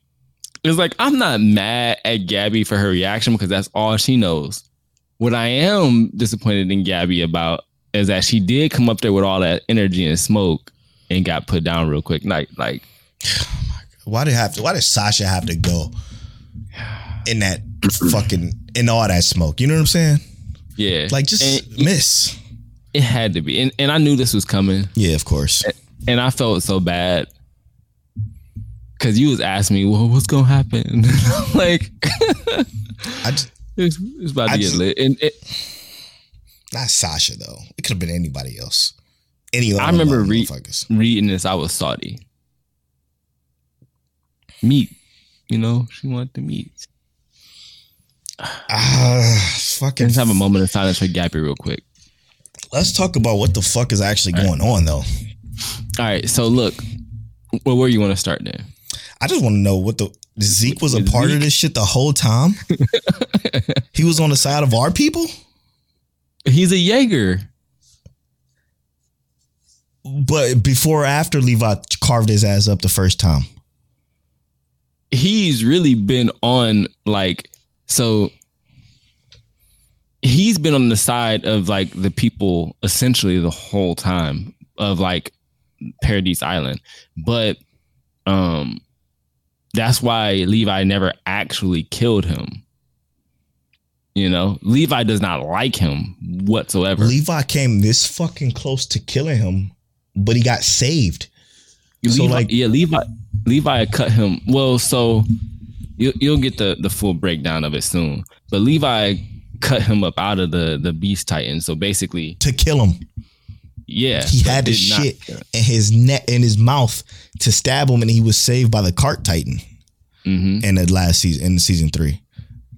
It's like I'm not mad at Gabby for her reaction because that's all she knows. What I am disappointed in Gabby about is that she did come up there with all that energy and smoke and got put down real quick. Like, like Why did have to? Why did Sasha have to go in that fucking in all that smoke? You know what I'm saying? yeah, Like just And miss. it had to be, and, and I knew this was coming, Yeah, of course. and I felt so bad because you was asking me, well, what's gonna happen? like, I just, it's, it's about to I get just- lit, and it, not Sasha though. It could have been anybody else. Any other I remember re- reading this, I was salty. Meat, you know, she wanted the meat. Ah, fucking. Let's have a moment of silence for Gabby real quick. Let's talk about what the fuck is actually going on though. All right, so look, well, where you want to start then? I just want to know what the Zeke was a part of this shit the whole time. he was on the side of our people, He's a Jaeger. but before or after Levi carved his ass up the first time. He's really been on like so. He's been on the side of like the people essentially the whole time of like Paradise Island, but um, that's why Levi never actually killed him. You know, Levi does not like him whatsoever. Levi came this fucking close to killing him, but he got saved. So, like- yeah, Levi, Levi cut him. Well, so you, you'll get the the full breakdown of it soon. But Levi cut him up out of the the Beast Titan. So basically, to kill him. Yeah, He had the did not- shit in his neck in his mouth to stab him, and he was saved by the cart titan Mhm. in the last season in season three.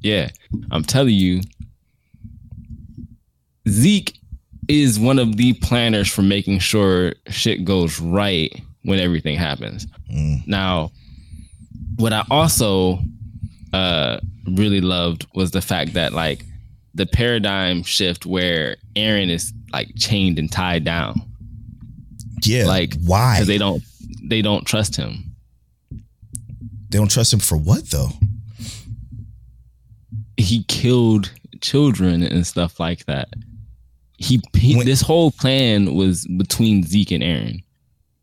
Yeah, I'm telling you, Zeke is one of the planners for making sure shit goes right when everything happens. Now, what I also uh, really loved was the fact that like the paradigm shift where Eren is like chained and tied down Yeah, Like, why because they don't they don't trust him. they don't trust him for what though? he killed children and stuff like that. He, he When- this whole plan was between Zeke and Eren.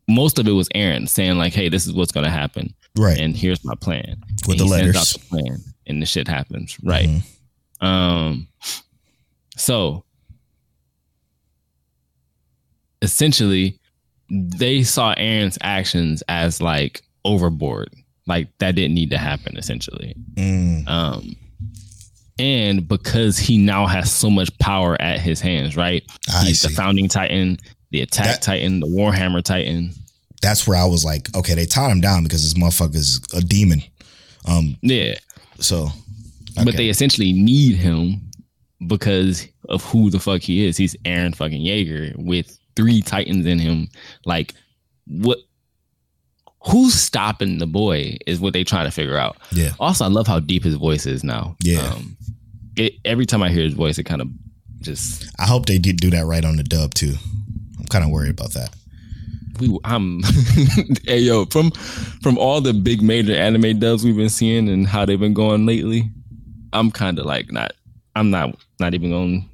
Most of it was Eren saying like, "Hey, this is what's going to happen, Right. and here's my plan." With And the letters. the plan, and the shit happens. Right. Mhm. Um. So essentially, they saw Eren's actions as like overboard, like that didn't need to happen. Essentially, Mm, um, and because he now has so much power at his hands, right? I He's the founding titan, the attack That- titan, the warhammer titan. That's where I was like, okay, they tied him down because this motherfucker's a demon. Um, Yeah, so but they essentially need him because of who the fuck he is. He's Eren fucking Yeager with three titans in him. Like, what? Who's stopping the boy is what they trying to figure out. yeah, Also, I love how deep his voice is now. Yeah. Um, it, every time I hear his voice, it kind of just I hope they did do that right on the dub too. I'm kind of worried about that. we I'm hey yo from from all the big major anime dubs we've been seeing and how they've been going lately, I'm kind of like not I'm not not even going.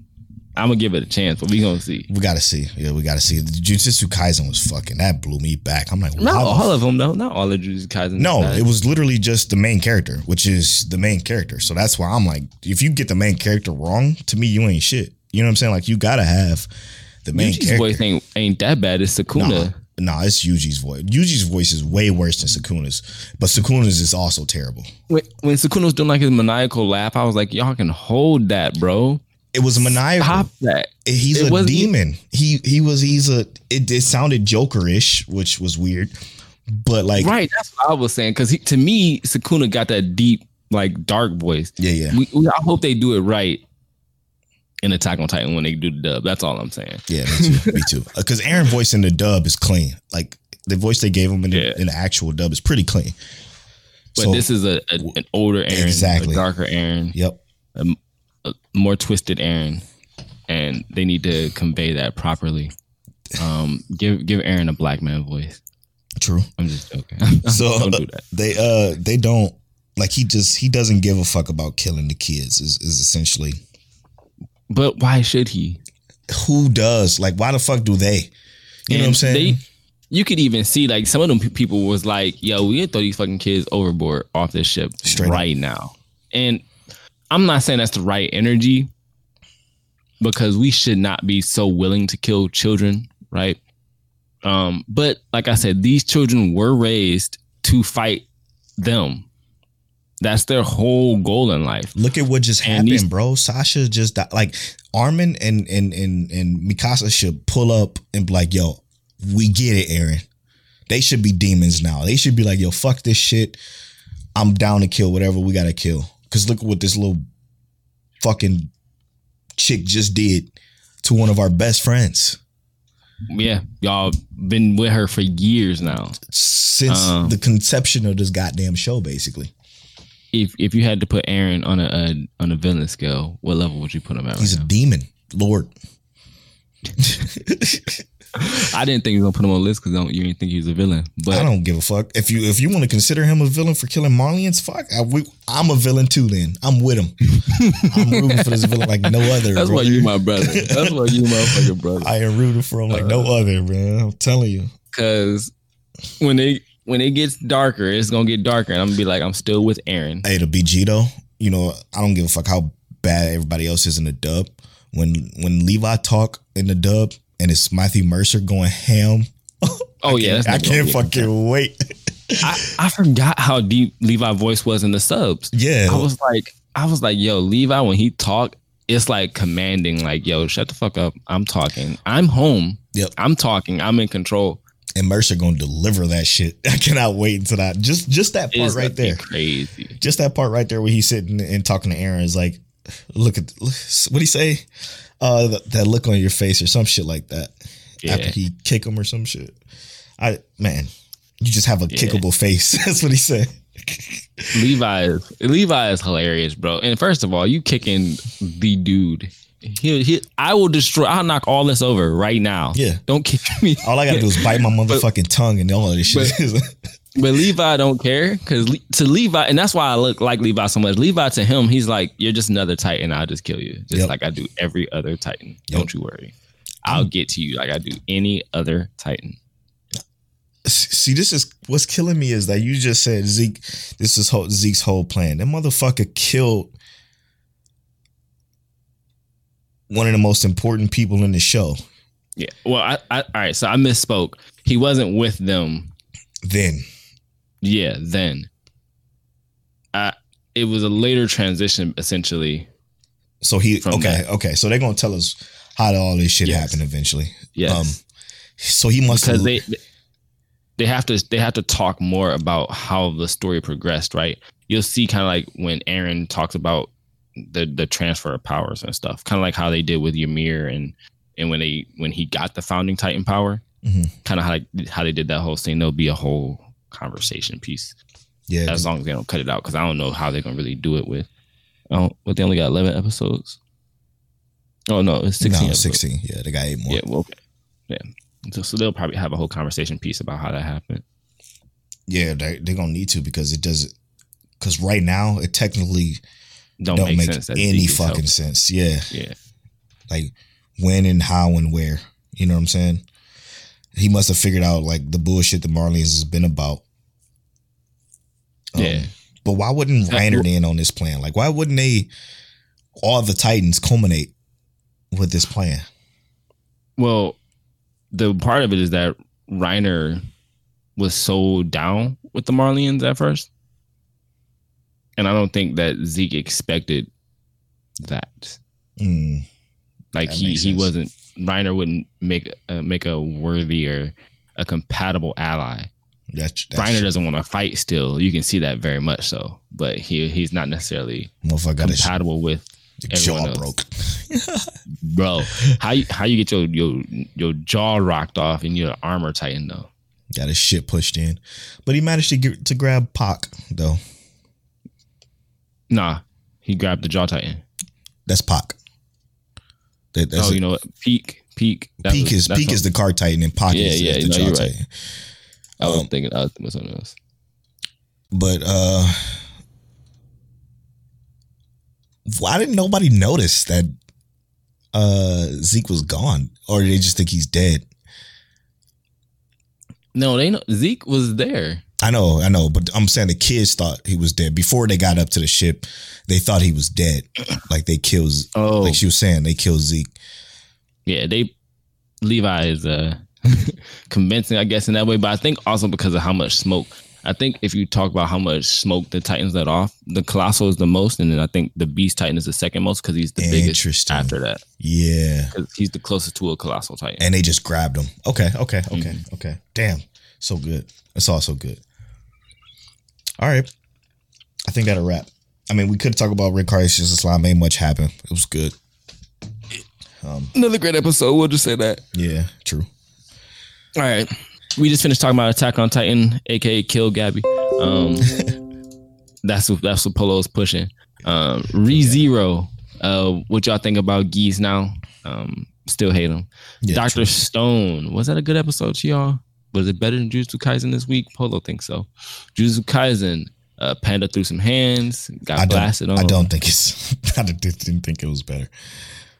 I'm gonna give it a chance, but we gonna see. We gotta see. Yeah, we gotta see. The Jujutsu Kaisen was fucking. That blew me back. I'm like, Not the all of them though. Not all of Jujutsu Kaisen. No, it was literally just the main character, which is the main character. So that's why I'm like, if you get the main character wrong, to me, you ain't shit. You know what I'm saying? Like, you gotta have the main Yuji's character. voice ain't ain't that bad. It's Sukuna. Nah, nah, it's Yuji's voice. Yuji's voice is way worse than Sukuna's, but Sukuna's is also terrible. When, when Sukuna was doing like his maniacal laugh, I was like, y'all can hold that, bro. It was maniacal. Stop that. He's It a demon. He he was he's a. It, it sounded Joker-ish, which was weird, but like, Right, that's what I was saying. Because to me, Sukuna got that deep, like dark voice. yeah, yeah, We, we, I hope they do it right in Attack on Titan when they do the dub. That's all I'm saying. yeah. Me too. me too. Because Eren voice in the dub is clean. Like the voice they gave him in the, in the actual dub is pretty clean. But So- this is a, a an older Eren, Exactly. a darker Eren, Yep. a more twisted Eren, and they need to convey that properly. Um, give give Eren a black man voice. True. I'm just joking. So don't do that. they uh they don't like he just he doesn't give a fuck about killing the kids is, is essentially But why should he? who does like why the fuck do they you know what I'm saying They, you could even see like some of them people was like, "Yo, we gonna throw these fucking kids overboard off this ship Straight up. right now." And I'm not saying that's the right energy because we should not be so willing to kill children, right? Um, but like I said, these children were raised to fight them. That's their whole goal in life. look at what just happened these- bro Sasha just died. like Armin and and and and Mikasa should pull up and be like yo we get it Eren they should be demons now they should be like yo fuck this shit I'm down to kill whatever we gotta kill because look at what this little fucking chick just did to one of our best friends Yeah, y'all been with her for years now. since Um, the conception of this goddamn show, basically. If if you had to put Eren on a, a on a villain scale, what level would you put him at? He's right a demon, Lord. I didn't think you were gonna put him on the list because you didn't think he was a villain. But I don't give a fuck. If you if you want to consider him a villain for killing Marleyans, fuck. I, we, I'm a villain too. Then I'm with him. I'm rooting for this villain like no other. that's why bro. you my brother. That's why you my fucking brother. I am rooting for him like no Uh, other, man. I'm telling you. Because when they when it gets darker, it's gonna get darker, and I'm gonna be like, I'm still with Eren. Hey, to be Gito, you know, I don't give a fuck how bad everybody else is in the dub. When when Levi talk in the dub and it's Matthew Mercer going ham. Oh yeah, I can't fucking wait. I, I forgot how deep Levi voice was in the subs. Yeah. I was like, I was like, yo, Levi when he talk, it's like commanding, like, yo, shut the fuck up. I'm talking. I'm home. Yep. I'm talking. I'm in control. And Mercer gonna deliver that shit. I cannot wait until that. Just just that part right there. Crazy. Just that part right there where he's sitting and talking to Eren is like, look at what he say? Uh, th- that look on your face or some shit like that. Yeah. After he kick him or some shit. I man, you just have a Yeah. kickable face. That's what he said. Levi is Levi is hilarious, bro. And first of all, you kicking the dude. He, he, I will destroy. I'll knock all this over right now. Yeah. don't kick me. All I gotta do is bite my motherfucking tongue and all of this shit. But Levi don't care because to Levi, and that's why I look like Levi so much. Levi to him, he's like, "You're just another Titan. I'll just kill you, just Yep. like I do every other Titan. Yep. Don't you worry. I'll mm. get to you like I do any other Titan." See, this is what's killing me is that you just said Zeke. This is whole, Zeke's whole plan. That motherfucker killed one of the most important people in the show. Yeah. Well, I, I all right. So I misspoke. He wasn't with them. Then Yeah. Then. I. It was a later transition, essentially. So he okay, that. okay. So they're gonna tell us how all this shit Yes. happened eventually. Yes. Um, so he must because they they have to they have to talk more about how the story progressed, right? You'll see kind of like when Eren talks about the the transfer of powers and stuff, kind of like how they did with Ymir and and when they when he got the founding Titan power, Mhm. kind of how how they did that whole thing. There'll be a whole conversation piece yeah, as long as they don't cut it out because I don't know how they're gonna really do it with. Oh, but they only got eleven episodes. Oh no, it's sixteen. no, episodes. sixteen. Yeah, they got eight more. Yeah, well, okay. yeah. So, so they'll probably have a whole conversation piece about how that happened. Yeah, they they're gonna need to because it doesn't. Because right now it technically Don't, don't, make, make, sense. any fucking sense. Yeah, Yeah, like when and how and where. You know what I'm saying? He must have figured out like the bullshit the Marleyans has been about. Um, Yeah. But why wouldn't Reiner in on this plan? Like, why wouldn't they, all the Titans, culminate with this plan? Well, the part of it is that Reiner was so down with the Marleyans at first, and I don't think that Zeke expected that. Mm, Like That he he wasn't Reiner wouldn't make uh, make a worthy or a compatible ally. that's, that's Reiner doesn't want to fight still. You can see that very much so, but he he's not necessarily Motherfucker got his compatible with jaw everyone else. broke. bro. How you how you get your your your jaw rocked off and you're armor tightened though? got his shit pushed in, but he managed to get to grab Pac though. Nah, he grabbed the jaw titan. That's Pac. That, that's oh, you know what? Pieck, Pieck. Pieck was- is Pieck is the car titan and Pac Yeah, is, yeah, is the no, jaw you're right. titan. I was um, thinking. I was thinking something else. But uh why didn't nobody notice that uh Zeke was gone? Or did they just think he's dead? No, they know Zeke was there. I know, I know, but I'm saying the kids thought he was dead. Before they got up to the ship, they thought he was dead. Like they killed Oh, like she was saying, they killed Zeke. yeah. They Levi is uh convincing, I guess, in that way. But I think also because of how much smoke. I think if you talk about how much smoke the Titans let off, the Colossal is the most, and then I think the Beast Titan is the second most because he's the biggest after that. Yeah. Because he's the closest to a Colossal Titan. And they just grabbed him. Okay, okay, okay, Mm-hmm. okay. Damn. So good. It's all so good. All right. I think that'll wrap. I mean, we could talk about Rick Carlos Islam. Ain't much happen. It was good. Another great episode. We'll just say that. Yeah, true. All right. We just finished talking about Attack on Titan, aka Kill Gabi. Um, that's what that's what Polo's pushing. Um, Re Zero. Uh, what y'all think about Geese now? Um, still hate him. Yeah, Doctor. Stone. Was that a good episode to y'all? Was it better than Jujutsu Kaisen this week? Polo thinks so. Jujutsu Kaisen. Uh, Panda threw some hands. Got I blasted on. I don't think it's. I didn't think it was better.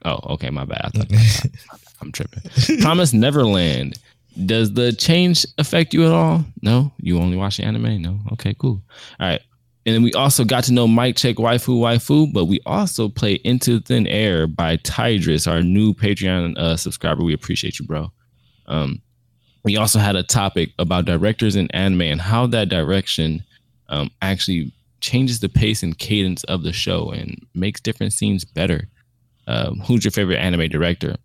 Oh, okay, my bad. I thought, I'm tripping. Promise Neverland. Does the change affect you at all? No, you only watch the anime. No, okay, cool. All right, and then we also got to know Mic Check Waifu Waifu, but we also play Into Thin Air by Tidris, our new Patreon uh, subscriber. We appreciate you, bro. Um, we also had a topic about directors in anime and how that direction um, actually changes the pace and cadence of the show and makes different scenes better. um, who's your favorite anime director.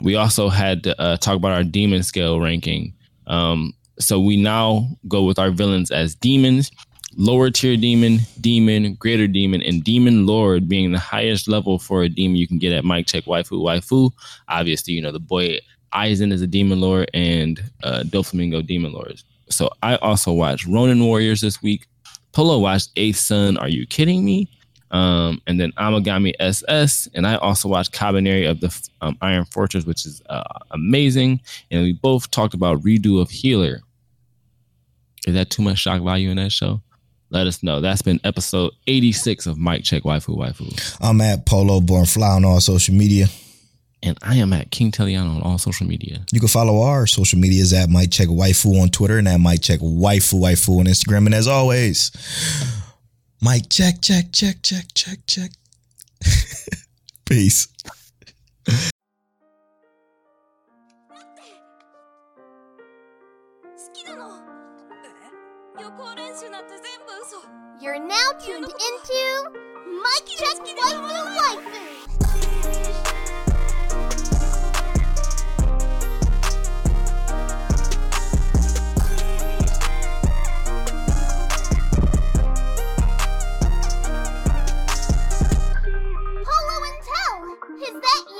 We also had to uh, talk about our demon scale ranking. Um, so we now go with our villains as demons, lower tier demon, demon, greater demon, and demon lord being the highest level for a demon you can get at Mic Check Waifu Waifu. Obviously, you know, the boy Aizen is a demon lord and uh, Doflamingo demon lords. So I also watched Ronin Warriors this week. Polo watched Eighth Son. Are you kidding me? Um, and then Amagami SS, and I also watched Kabaneri of the um, Iron Fortress, which is uh, amazing. And we both talked about redo of Healer. Is that too much shock value in that show? Let us know. That's been episode 86 of Mic Check Waifu Waifu. I'm at Polo Born Fly on all social media and I am at King Teliano on all social media. You can follow our social medias at Mic Check Waifu on Twitter and at Mic Check Waifu Waifu on Instagram. And as always, Mike Check Check Check Check Check Check. Peace. You're now tuned into Mic Check Waifu Waifu. bet